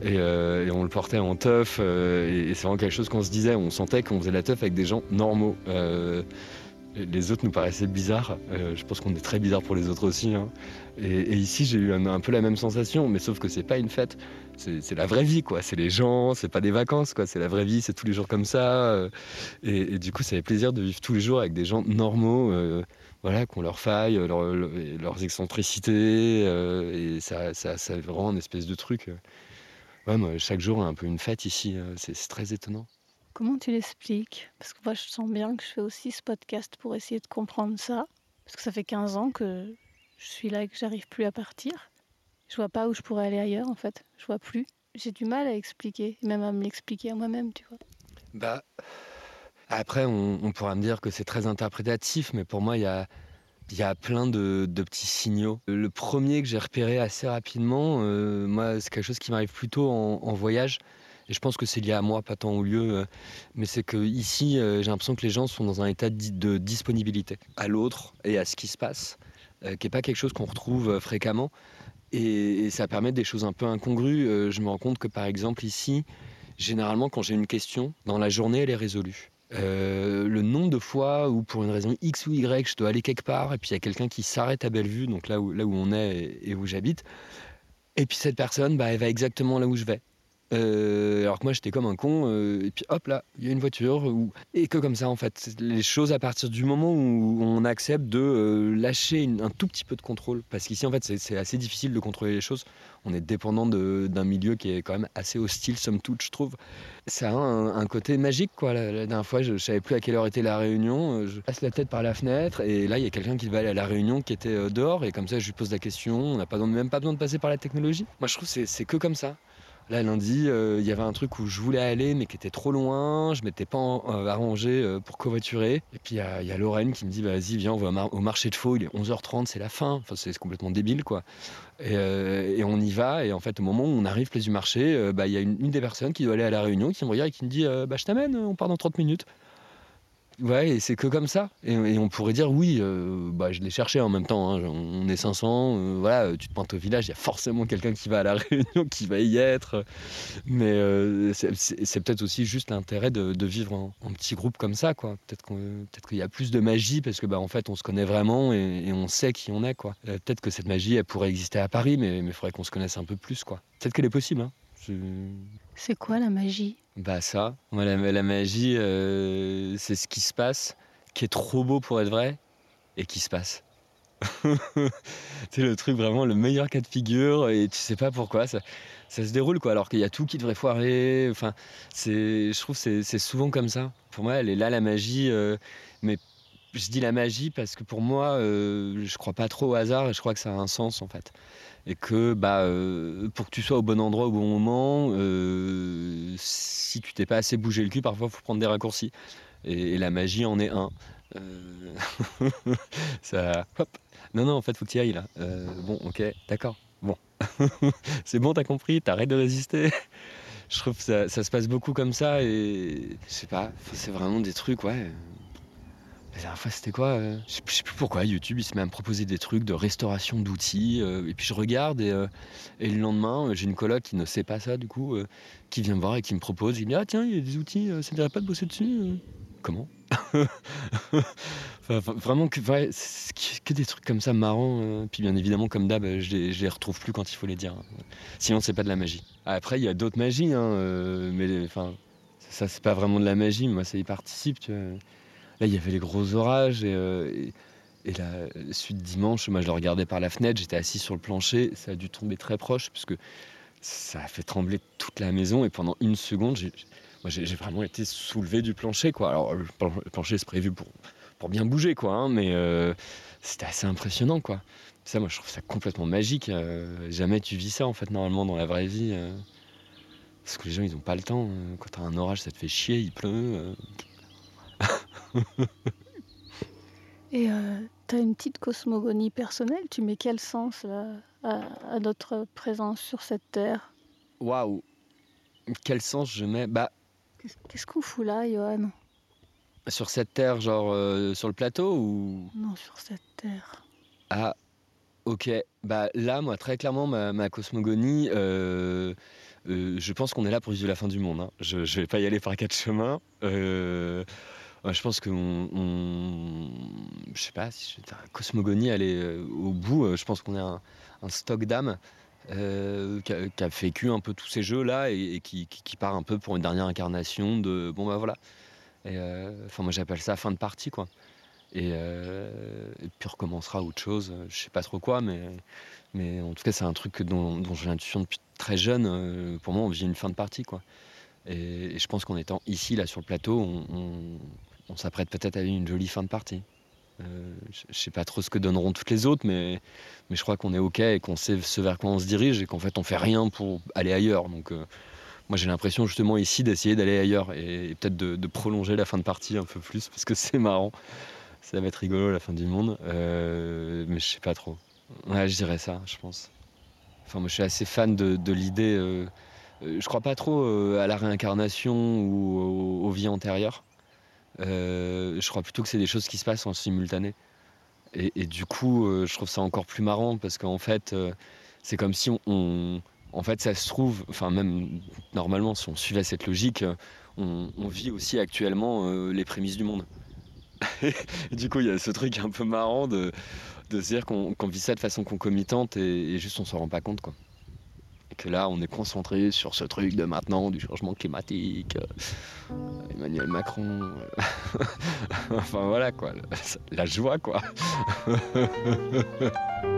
Et, on le portait en teuf, et, et c'est vraiment quelque chose qu'on se disait. On sentait qu'on faisait la teuf avec des gens normaux les autres nous paraissaient bizarres. Euh, je pense qu'on est très bizarre pour les autres aussi. Hein. Et, ici, j'ai eu un, peu la même sensation, mais sauf que c'est pas une fête. C'est la vraie vie, quoi. C'est les gens, c'est pas des vacances, quoi. C'est la vraie vie, c'est tous les jours comme ça. Euh. et, du coup, ça fait plaisir de vivre tous les jours avec des gens normaux, euh, voilà, qui ont leurs failles, leurs excentricités. et ça, ça, rend une espèce de truc. Chaque jour est un peu une fête ici. c'est très étonnant. Comment tu l'expliques? Parce que moi, je sens bien que je fais aussi ce podcast pour essayer de comprendre ça. Parce que ça fait 15 ans que je suis là et que j'arrive plus à partir. Je vois pas où je pourrais aller ailleurs, en fait. Je vois plus. J'ai du mal à expliquer, même à me l'expliquer à moi-même, tu vois. Bah. Après, on, pourra me dire que c'est très interprétatif, mais pour moi, il y a, y a plein de, petits signaux. Le premier que j'ai repéré assez rapidement, euh, moi, c'est quelque chose qui m'arrive plutôt en voyage. Et je pense que c'est lié à moi, pas tant au lieu. Euh, mais c'est que ici, euh, j'ai l'impression que les gens sont dans un état de disponibilité à l'autre et à ce qui se passe, euh, qui n'est pas quelque chose qu'on retrouve fréquemment. Et, ça permet des choses un peu incongrues. je me rends compte que par exemple ici, généralement quand j'ai une question, dans la journée, elle est résolue. le nombre de fois où pour une raison X ou Y, je dois aller quelque part et puis il y a quelqu'un qui s'arrête à Bellevue, donc là où, là où on est et, où j'habite, et puis cette personne, bah, elle va exactement là où je vais. Euh, alors que moi j'étais comme un con, euh, et puis hop là, il y a une voiture, et que comme ça en fait. Les choses à partir du moment où on accepte de euh, lâcher un tout petit peu de contrôle, parce qu'ici en fait c'est assez difficile de contrôler les choses, on est dépendant d'un milieu qui est quand même assez hostile somme toute je trouve. Ça a un, côté magique quoi, la, dernière fois je, ne savais plus à quelle heure était la réunion, je passe la tête par la fenêtre, et là il y a quelqu'un qui va aller à la réunion qui était dehors, et comme ça je lui pose la question, on n'a même pas besoin de passer par la technologie. Moi je trouve c'est que comme ça Là, lundi, euh, il y avait un truc où je voulais aller, mais qui était trop loin. Je m'étais pas euh, arrangé euh, pour covoiturer. Et puis, il y, a Lorraine qui me dit Vas-y, viens, on va au marché de faux. Il est 11h30, c'est la fin. Enfin, c'est complètement débile, quoi. Et, on y va. Et en fait, au moment où on arrive place du marché, bah, il y a une, des personnes qui doit aller à la réunion qui me regarde et qui me dit bah, Je t'amène, on part dans 30 minutes. Ouais, et c'est que comme ça. Et, on pourrait dire, oui, euh, bah, je l'ai cherché en même temps. Hein. on est 500, euh, voilà, tu te pointes au village, il y a forcément quelqu'un qui va à la réunion, qui va y être. Mais euh, c'est peut-être aussi juste l'intérêt de, vivre en, petit groupe comme ça. Peut-être qu'il y a plus de magie parce que, bah, en fait, on se connaît vraiment et, on sait qui on est, quoi. peut-être que cette magie, elle pourrait exister à Paris, mais il faudrait qu'on se connaisse un peu plus. Peut-être qu'elle est possible, hein. C'est quoi la magie? Bah ça, la, magie, euh, c'est ce qui se passe, qui est trop beau pour être vrai, et qui se passe. c'est le truc vraiment le meilleur cas de figure, et tu sais pas pourquoi ça, se déroule quoi. Alors qu'il y a tout qui devrait foirer. Enfin, c'est, je trouve c'est souvent comme ça. Pour moi, elle est là la magie, euh, mais je dis la magie parce que pour moi, euh, je crois pas trop au hasard et je crois que ça a un sens en fait et que bah, euh, pour que tu sois au bon endroit au bon moment, euh, si tu t'es pas assez bougé le cul, parfois il faut prendre des raccourcis. Et, la magie en est un. Euh, ça, hop. Non, non, en fait, faut que tu y ailles là. bon, ok, d'accord. Bon, c'est bon, t'as compris, t'arrêtes de résister? Je trouve que ça, ça, se passe beaucoup comme ça et je sais pas, c'est vraiment des trucs, ouais. La dernière fois, c'était quoi euh, Je sais plus pourquoi. YouTube, il se met à me proposer des trucs de restauration d'outils. Euh, et puis je regarde et, euh, le lendemain, j'ai une coloc qui ne sait pas ça, du coup, qui vient me voir et qui me propose. Il me dit Ah, tiens, il y a des outils, ça ne dirait pas de bosser dessus Comment? Vraiment, que, des trucs comme ça marrants. puis bien évidemment, comme d'hab, je les, les retrouve plus quand il faut les dire. Sinon, c'est pas de la magie. Après, il y a d'autres magies, hein, mais enfin, ça, c'est pas vraiment de la magie. Moi, ça y participe, tu vois. Là, il y avait les gros orages et, euh, la suite dimanche, moi je le regardais par la fenêtre, j'étais assis sur le plancher, ça a dû tomber très proche parce que ça a fait trembler toute la maison et pendant une seconde, j'ai, j'ai, vraiment été soulevé du plancher. Quoi. Alors le plancher c'est prévu pour, pour bien bouger, quoi, hein, mais euh, c'était assez impressionnant. Quoi. Ça, moi je trouve ça complètement magique. Euh, jamais tu vis ça en fait normalement dans la vraie vie. parce que les gens ils n'ont pas le temps. Quand t'as un orage ça te fait chier, il pleut. Et euh, tu as une petite cosmogonie personnelle, tu mets quel sens à, notre présence sur cette terre? Waouh Quel sens je mets? Bah. Qu'est-ce qu'on fout là, Johan? Sur cette terre, genre euh, sur le plateau ou? Non, sur cette terre. Ah, ok. Bah là, moi, très clairement, ma, cosmogonie. Euh, je pense qu'on est là pour vivre la fin du monde. Hein. Je, je vais pas y aller par quatre chemins. Euh, je pense que on, je sais pas, si la cosmogonie elle est euh, au bout. Euh, je pense qu'on a un, stock d'âme euh, qui, a, vécu un peu tous ces jeux là et, qui, part un peu pour une dernière incarnation de bon bah voilà. enfin moi j'appelle ça fin de partie quoi. Et, puis recommencera autre chose. Je sais pas trop quoi, mais mais en tout cas c'est un truc dont, j'ai l'intuition depuis très jeune. pour moi on vit une fin de partie quoi. Et, je pense qu'en étant ici là sur le plateau, on on s'apprête peut-être à une jolie fin de partie. Euh, je sais pas trop ce que donneront toutes les autres, mais, je crois qu'on est OK et qu'on sait ce vers quoi on se dirige et qu'en fait on fait rien pour aller ailleurs. Donc euh, moi j'ai l'impression justement ici d'essayer d'aller ailleurs et, peut-être de, prolonger la fin de partie un peu plus parce que c'est marrant. Ça va être rigolo la fin du monde, euh, mais je sais pas trop. Je dirais ça, je pense. Enfin, moi je suis assez fan de, l'idée. je crois pas trop à la réincarnation ou aux vies antérieures. Euh, je crois plutôt que c'est des choses qui se passent en simultané. Et, du coup, euh, je trouve ça encore plus marrant parce qu'en fait, euh, c'est comme si on, En fait, ça se trouve, enfin, même normalement, si on suivait cette logique, on, vit aussi actuellement les prémices du monde. du coup, il y a ce truc un peu marrant de, se dire qu'on vit ça de façon concomitante et, et juste on s'en rend pas compte. quoi que là, on est concentré sur ce truc de maintenant, du changement climatique, euh, Emmanuel Macron. Euh, enfin voilà quoi, la joie quoi.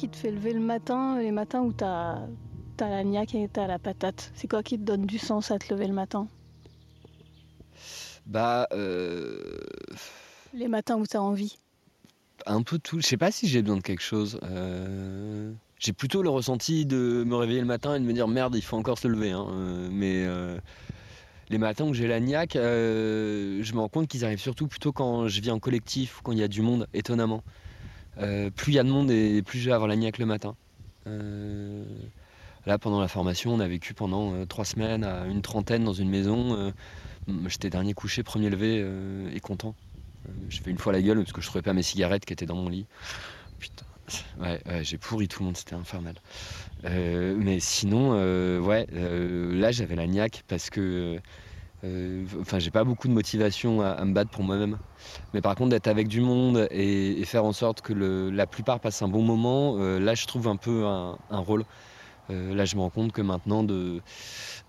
qui te fait lever le matin, les matins où t'as as la niaque et t'as la patate C'est quoi qui te donne du sens à te lever le matin? Bah. Euh... Les matins où t'as envie Un peu tout. Je sais pas si j'ai besoin de quelque chose. Euh, j'ai plutôt le ressenti de me réveiller le matin et de me dire merde, il faut encore se lever. Hein. Euh, mais euh, les matins où j'ai la niaque, je me rends compte qu'ils arrivent surtout plutôt quand je vis en collectif, quand il y a du monde, étonnamment. Plus il y a de monde et plus je vais avoir la niaque le matin. Là, pendant la formation, on a vécu pendant trois semaines à une trentaine dans une maison. J'étais dernier couché, premier levé et content. J'ai fait une fois la gueule parce que je trouvais pas mes cigarettes qui étaient dans mon lit. Putain, ouais, j'ai pourri tout le monde, c'était infernal. Euh, mais sinon, euh, ouais, euh, là j'avais la niaque parce que. Enfin, j'ai pas beaucoup de motivation à, me battre pour moi-même. Mais par contre, d'être avec du monde et, faire en sorte que la plupart passent un bon moment, là je trouve un peu un, rôle. là, je me rends compte que maintenant, de,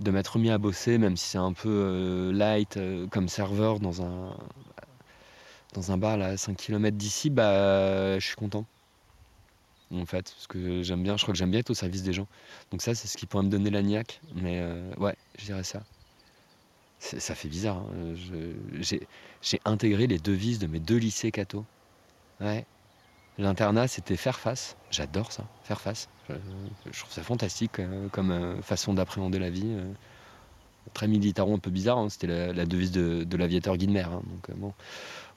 m'être mis à bosser, même si c'est un peu light comme serveur dans un, dans un bar là, à 5 km d'ici, bah, je suis content. En fait, parce que j'aime bien, je crois que j'aime bien être au service des gens. Donc ça, c'est ce qui pourrait me donner la niaque. Mais euh, ouais, je dirais ça. Ça fait bizarre. Hein. J'ai intégré les devises de mes deux lycées catho. Ouais. L'internat, c'était faire face. J'adore ça, faire face. Je, trouve ça fantastique euh, comme euh, façon d'appréhender la vie. très militaro, un peu bizarre. Hein. C'était la, devise de, l'aviateur Guilmer. Hein. Donc bon,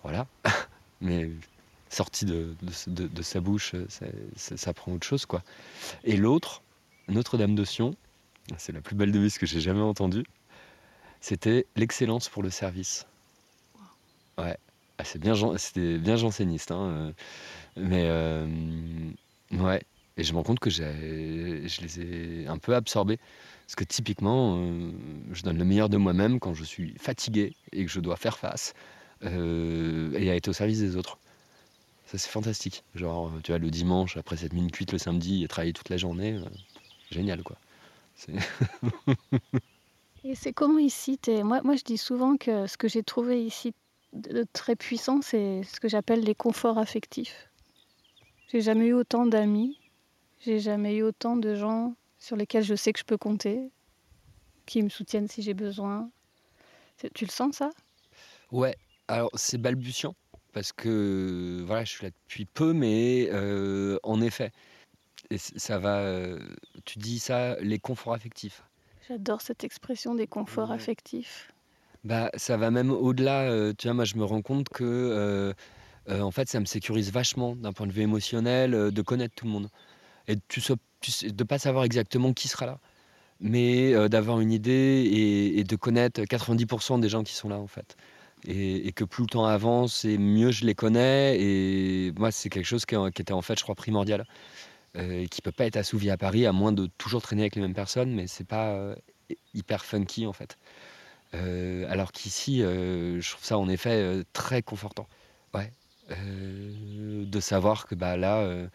voilà. Mais sorti de, sa bouche, ça, prend autre chose, quoi. Et l'autre, Notre-Dame de Sion, c'est la plus belle devise que j'ai jamais entendue, c'était l'excellence pour le service. Ouais, ah, c'est bien, c'était bien janséniste, hein, euh, mais euh, ouais. Et je me rends compte que je les ai un peu absorbés. Parce que typiquement, euh, je donne le meilleur de moi-même quand je suis fatigué et que je dois faire face euh, et à être au service des autres. Ça, c'est fantastique. Genre, tu vois, le dimanche, après cette minute cuite le samedi, et travailler toute la journée, euh, génial, quoi. et c'est comment ici moi, moi, je dis souvent que ce que j'ai trouvé ici de très puissant, c'est ce que j'appelle les conforts affectifs. J'ai jamais eu autant d'amis, j'ai jamais eu autant de gens sur lesquels je sais que je peux compter, qui me soutiennent si j'ai besoin. Tu le sens ça? Ouais, alors c'est balbutiant parce que voilà, je suis là depuis peu, mais euh, en effet, ça va. Euh, tu dis ça, les conforts affectifs. J'adore cette expression des conforts affectifs. Bah, ça va même au-delà. Euh, tu vois, moi, je me rends compte que en fait, ça me sécurise vachement d'un point de vue émotionnel de connaître tout le monde et de ne pas savoir exactement qui sera là, mais d'avoir une idée et, et de connaître 90% des gens qui sont là en fait et, que plus le temps avance et mieux je les connais. Et moi, c'est quelque chose qui, était en fait, je crois, primordial. Euh, qui peut pas être assouvi à Paris à moins de toujours traîner avec les mêmes personnes, mais c'est pas euh, hyper funky en fait. Euh, alors qu'ici, je trouve ça en effet très confortant. Ouais. de savoir que bah là,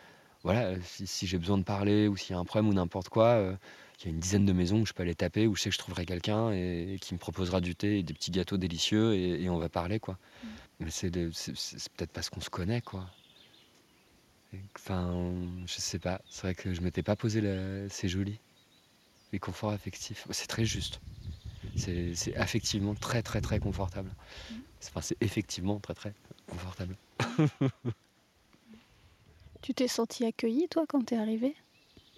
voilà, si, si j'ai besoin de parler ou s'il y a un problème ou n'importe quoi, il y a une dizaine de maisons où je peux aller taper, où je sais que je trouverai quelqu'un et, qui me proposera du thé et des petits gâteaux délicieux et, on va parler, quoi. Mm. Mais c'est, peut-être parce qu'on se connaît, quoi. Enfin, je sais pas. C'est vrai que je m'étais pas posé. C'est joli. Les conforts affectifs. C'est très juste. C'est, effectivement très, très, très confortable. Enfin, c'est effectivement très, très confortable. tu t'es senti accueilli, toi, quand t'es arrivé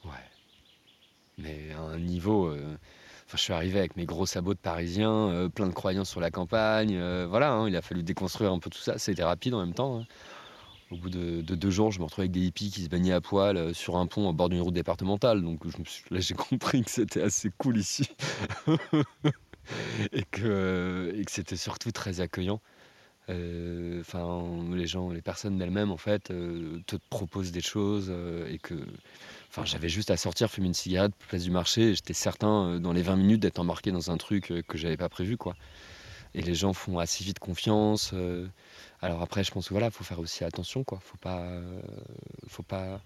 Ouais mais à un niveau. Euh, enfin, je suis arrivé avec mes gros sabots de parisien, euh, plein de croyances sur la campagne. Euh, voilà, hein, il a fallu déconstruire un peu tout ça. C'était rapide en même temps. Hein. Au bout de, deux jours, je me retrouvais avec des hippies qui se baignaient à poil sur un pont au bord d'une route départementale. Donc là, j'ai compris que c'était assez cool ici. et que, et que c'était surtout très accueillant. Enfin, les gens, les personnes d'elles-mêmes, en fait, te proposent des choses et que Enfin, j'avais juste à sortir, fumer une cigarette, place du marché, j'étais certain euh, dans les 20 minutes d'être embarqué dans un truc euh, que j'avais pas prévu, quoi. Et les gens font assez vite confiance. Euh. Alors après, je pense que voilà, faut faire aussi attention, quoi. Faut pas, faut pas,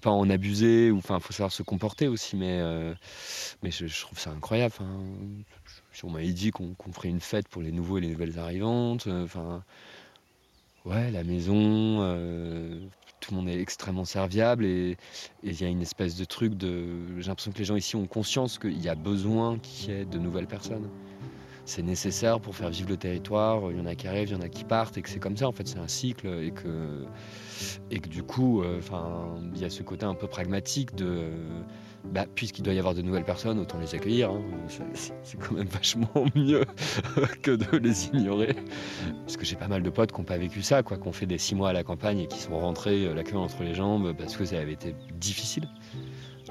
pas en abuser ou enfin, faut savoir se comporter aussi. Mais, mais je, trouve ça incroyable. On m'avait dit qu'on ferait une fête pour les nouveaux et les nouvelles arrivantes. Enfin, ouais, la maison, tout le monde est extrêmement serviable et il y a une espèce de truc de. J'ai l'impression que les gens ici ont conscience qu'il y a besoin qu'il y ait de nouvelles personnes. C'est nécessaire pour faire vivre le territoire. Il y en a qui arrivent, il y en a qui partent et que c'est comme ça en fait, c'est un cycle et que, et que du coup, enfin, il y a ce côté un peu pragmatique de bah, puisqu'il doit y avoir de nouvelles personnes, autant les accueillir. Hein. C'est quand même vachement mieux que de les ignorer. Parce que j'ai pas mal de potes qui n'ont pas vécu ça, quoi, qui ont fait des six mois à la campagne et qui sont rentrés euh, la queue entre les jambes parce que ça avait été difficile.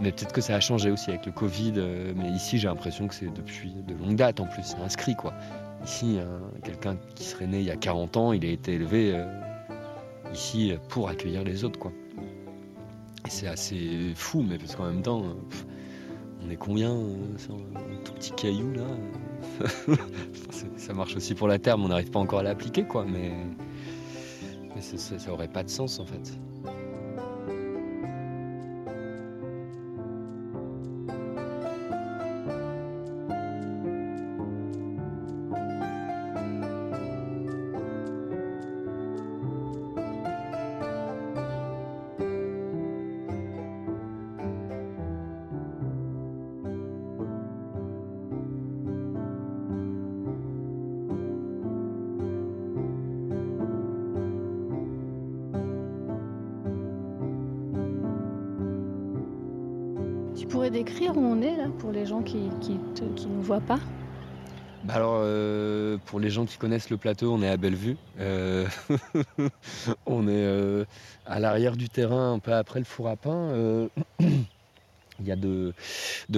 Mais peut-être que ça a changé aussi avec le Covid. Euh, mais ici, j'ai l'impression que c'est depuis de longue date en plus, c'est inscrit. quoi. Ici, quelqu'un qui serait né il y a 40 ans, il a été élevé euh, ici pour accueillir les autres. quoi c'est assez fou, mais parce qu'en même temps, on est combien euh, un tout petit caillou là Ça marche aussi pour la terre, mais on n'arrive pas encore à l'appliquer, quoi. Mais, ça, ça aurait pas de sens en fait. Les gens qui connaissent le plateau, on est à Bellevue. Euh, on est euh, à l'arrière du terrain, un peu après le four à pain. Il y a de,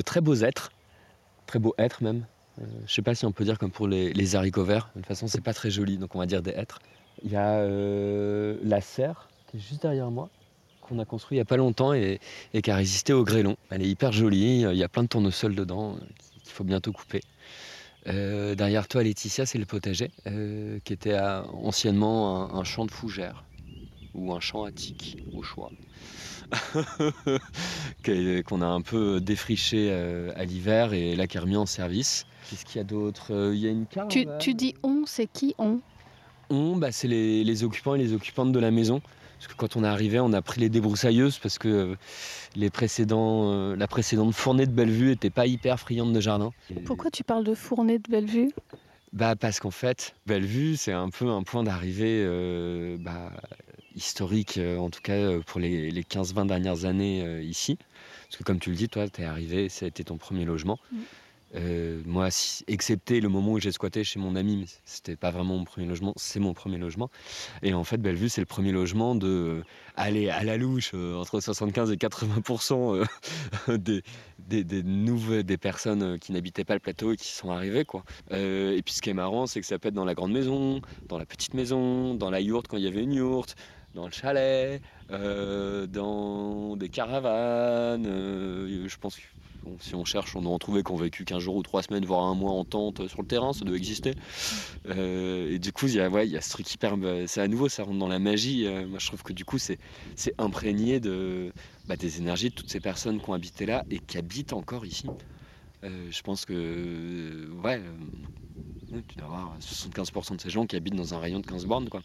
très beaux êtres, très beaux êtres même. je ne sais pas si on peut dire comme pour les, haricots verts. De toute façon, c'est pas très joli, donc on va dire des êtres. Il y a la serre qui est juste derrière moi qu'on a construit il n'y a pas longtemps et, qui a résisté au grêlon. Elle est hyper jolie, il y a plein de tournesols dedans euh, qu'il faut bientôt couper. Euh, derrière toi, Laetitia, c'est le potager, euh, qui était anciennement un, champ de fougères ou un champ attique, au choix, qu'on a un peu défriché à l'hiver et là qui est remis en service. Qu'est-ce qu'il y a d'autre? Il y a une carte. Tu, dis on, c'est qui on? On, bah, c'est les, les, occupants et les occupantes de la maison. Parce que quand on est arrivé, on a pris les débroussailleuses parce que euh, les précédents, euh, la précédente fournée de Bellevue n'était pas hyper friande de jardin. Pourquoi tu parles de fournée de Bellevue bah parce qu'en fait, Bellevue, c'est un peu un point d'arrivée euh, bah, historique, en tout cas pour les, 15-20 dernières années ici. Parce que comme tu le dis, toi, tu es arrivé, ça a été ton premier logement. Mm. Euh, moi, excepté le moment où j'ai squatté chez mon ami, c'était pas vraiment mon premier logement, c'est mon premier logement. Et en fait, Bellevue, c'est le premier logement de euh, aller à la louche euh, entre 75 et 80 des, des, des, des personnes qui n'habitaient pas le plateau et qui sont arrivées. Quoi. et puis, ce qui est marrant, c'est que ça peut être dans la grande maison, dans la petite maison, dans la yourte quand il y avait une yourte, dans le chalet, dans des caravanes. je pense que si on cherche, on doit en trouver qui ont vécu 15 jours ou 3 semaines, voire un mois en tente sur le terrain, ça doit exister. Euh, et du coup, il y, a, ouais, y a ce truc hyper. Bah, c'est à nouveau, ça rentre dans la magie. Euh, moi, je trouve que du coup, c'est, imprégné de, bah, des énergies de toutes ces personnes qui ont habité là et qui habitent encore ici. Euh, je pense que, ouais, tu dois avoir 75% de ces gens qui habitent dans un rayon de 15 bornes, quoi.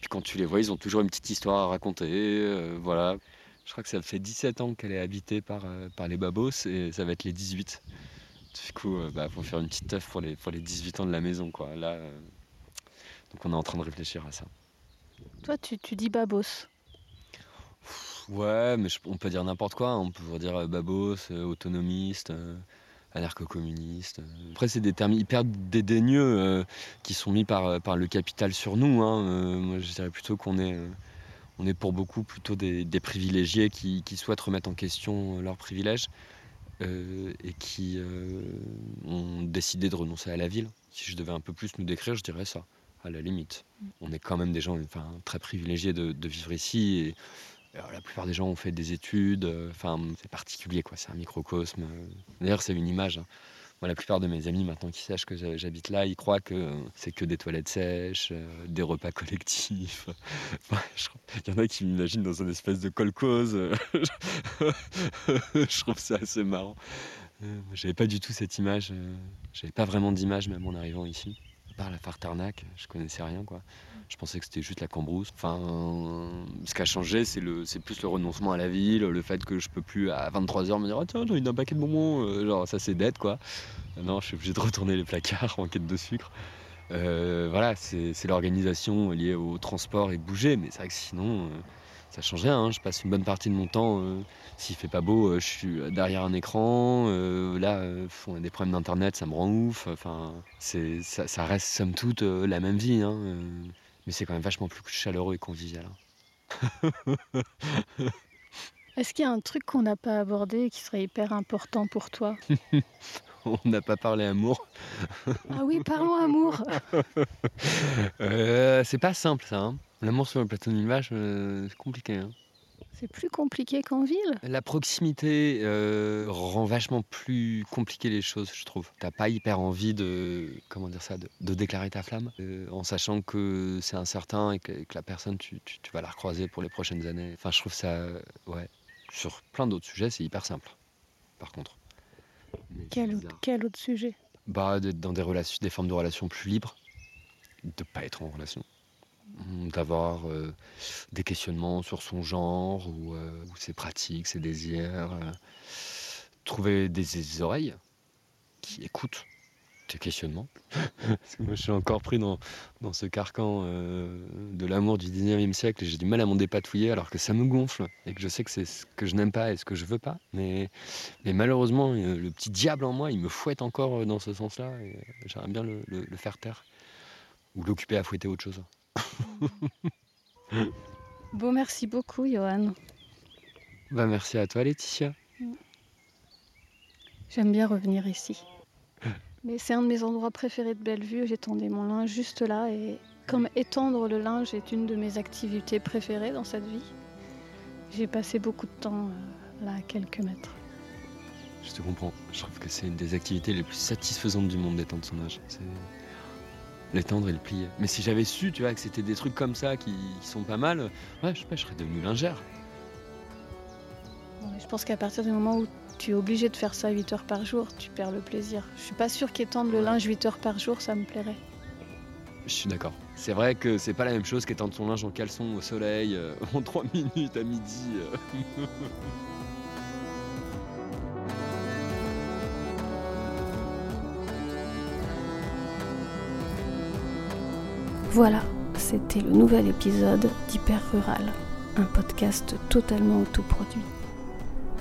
Puis quand tu les vois, ils ont toujours une petite histoire à raconter. voilà. Je crois que ça fait 17 ans qu'elle est habitée par, euh, par les babos et ça va être les 18. Du coup, il euh, bah, faut faire une petite teuf pour les, pour les 18 ans de la maison. Quoi. Là, euh, donc on est en train de réfléchir à ça. Toi, tu, tu dis babos Ouais, mais on peut dire n'importe quoi. Hein. On peut dire babos, autonomiste, anarcho-communiste. Après, c'est des termes hyper dédaigneux qui sont mis par, par le capital sur nous. Hein. moi, je dirais plutôt qu'on est on est pour beaucoup plutôt des, privilégiés qui, souhaitent remettre en question leurs privilèges euh, et qui euh, ont décidé de renoncer à la ville. Si je devais un peu plus nous décrire, je dirais ça, à la limite. Mm. On est quand même des gens enfin, très privilégiés de, vivre ici. Et, la plupart des gens ont fait des études. Euh, enfin, c'est particulier, quoi. C'est un microcosme. D'ailleurs, c'est une image. Hein la plupart de mes amis, maintenant qui sachent que j'habite là, ils croient que c'est que des toilettes sèches, euh, des repas collectifs. Il y en a qui m'imaginent dans une espèce de colcose. je trouve ça assez marrant. Euh, j'avais pas du tout cette image. Euh, j'avais pas vraiment d'image même en arrivant ici. part la Fartarnac, je connaissais rien. Je pensais que c'était juste la Cambrousse. Enfin, ce qui a changé, c'est le, c'est plus le renoncement à la ville, le fait que je peux plus à 23h me dire oh, tiens j'ai envie d'un paquet de bonbons, euh, genre ça c'est bête quoi. Non, je suis obligé de retourner les placards en quête de sucre. Euh, voilà, c'est, c'est l'organisation liée au transport et bouger, mais c'est vrai que sinon euh, ça change rien. hein. Je passe une bonne partie de mon temps, euh, s'il fait pas beau, euh, je suis derrière un écran. euh, là, euh, on a des problèmes d'internet, ça me rend ouf. Enfin, c'est, ça, reste somme toute euh, la même vie. hein, euh, mais c'est quand même vachement plus chaleureux et convivial. hein. Est-ce qu'il y a un truc qu'on n'a pas abordé et qui serait hyper important pour toi? On n'a pas parlé amour. Ah oui, parlons amour. Euh, c'est pas simple ça. hein. L'amour sur le plateau d'une vache, euh, c'est compliqué. hein. C'est plus compliqué qu'en ville. La proximité euh, rend vachement plus compliqué les choses, je trouve. T'as pas hyper envie de, comment dire ça, de, de déclarer ta flamme, euh, en sachant que c'est incertain et que, que la personne, tu, tu- tu vas la recroiser pour les prochaines années. Enfin, je trouve ça, ouais. Sur plein d'autres sujets, c'est hyper simple. Par contre. Mais Quel, autre sujet? Bah, d'être dans des relations, des formes de relations plus libres, de pas être en relation, d'avoir euh, des questionnements sur son genre ou, euh, ses pratiques, ses désirs, euh, trouver des, oreilles qui écoutent tes questionnements. Parce que moi, je suis encore pris dans, dans ce carcan de l'amour du 19e siècle et j'ai du mal à m'en dépatouiller alors que ça me gonfle et que je sais que c'est ce que je n'aime pas et ce que je veux pas. Mais, mais malheureusement, le petit diable en moi, il me fouette encore dans ce sens-là et j'aimerais bien le- le faire taire ou l'occuper à fouetter autre chose. Bon, merci beaucoup, Johan. Bah, merci à toi, Laetitia. J'aime bien revenir ici. Mais c'est un de mes endroits préférés de Bellevue. J'étendais mon linge juste là. Et comme étendre le linge est une de mes activités préférées dans cette vie, j'ai passé beaucoup de temps euh, là à quelques mètres. Je te comprends. Je trouve que c'est une des activités les plus satisfaisantes du monde d'étendre son âge. C'est l'étendre et le plier. Mais si j'avais su, tu vois, que c'était des trucs comme ça qui, qui sont pas mal, ouais, je sais pas, je serais devenu lingère. Je pense qu'à partir du moment où tu es obligé de faire ça 8 heures par jour, tu perds le plaisir. Je suis pas sûre qu'étendre le linge 8 heures par jour, ça me plairait. Je suis d'accord. C'est vrai que c'est pas la même chose qu'étendre son linge en caleçon au soleil euh, en 3 minutes à midi. euh. Voilà, c'était le nouvel épisode d'Hyper Rural, un podcast totalement autoproduit.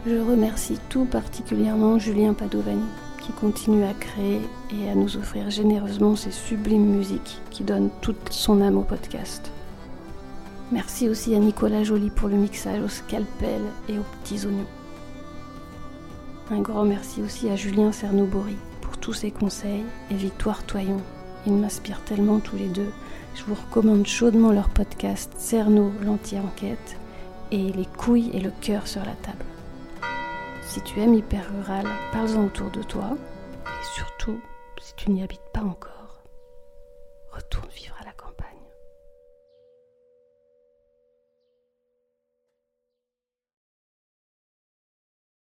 Je remercie tout particulièrement Julien Padovani qui continue à créer et à nous offrir généreusement ses sublimes musiques qui donnent toute son âme au podcast. Merci aussi à Nicolas Joly pour le mixage au scalpel et aux petits oignons. Un grand merci aussi à Julien Cernobori pour tous ses conseils et Victoire Toyon. M'inspirent tellement tous les deux je vous recommande chaudement leur podcast Cerno, l'anti-enquête et Les couilles et le cœur sur la table. Si tu aimes Hyper Rural, parle-en autour de toi. Et surtout, si tu n'y habites pas encore, retourne vivre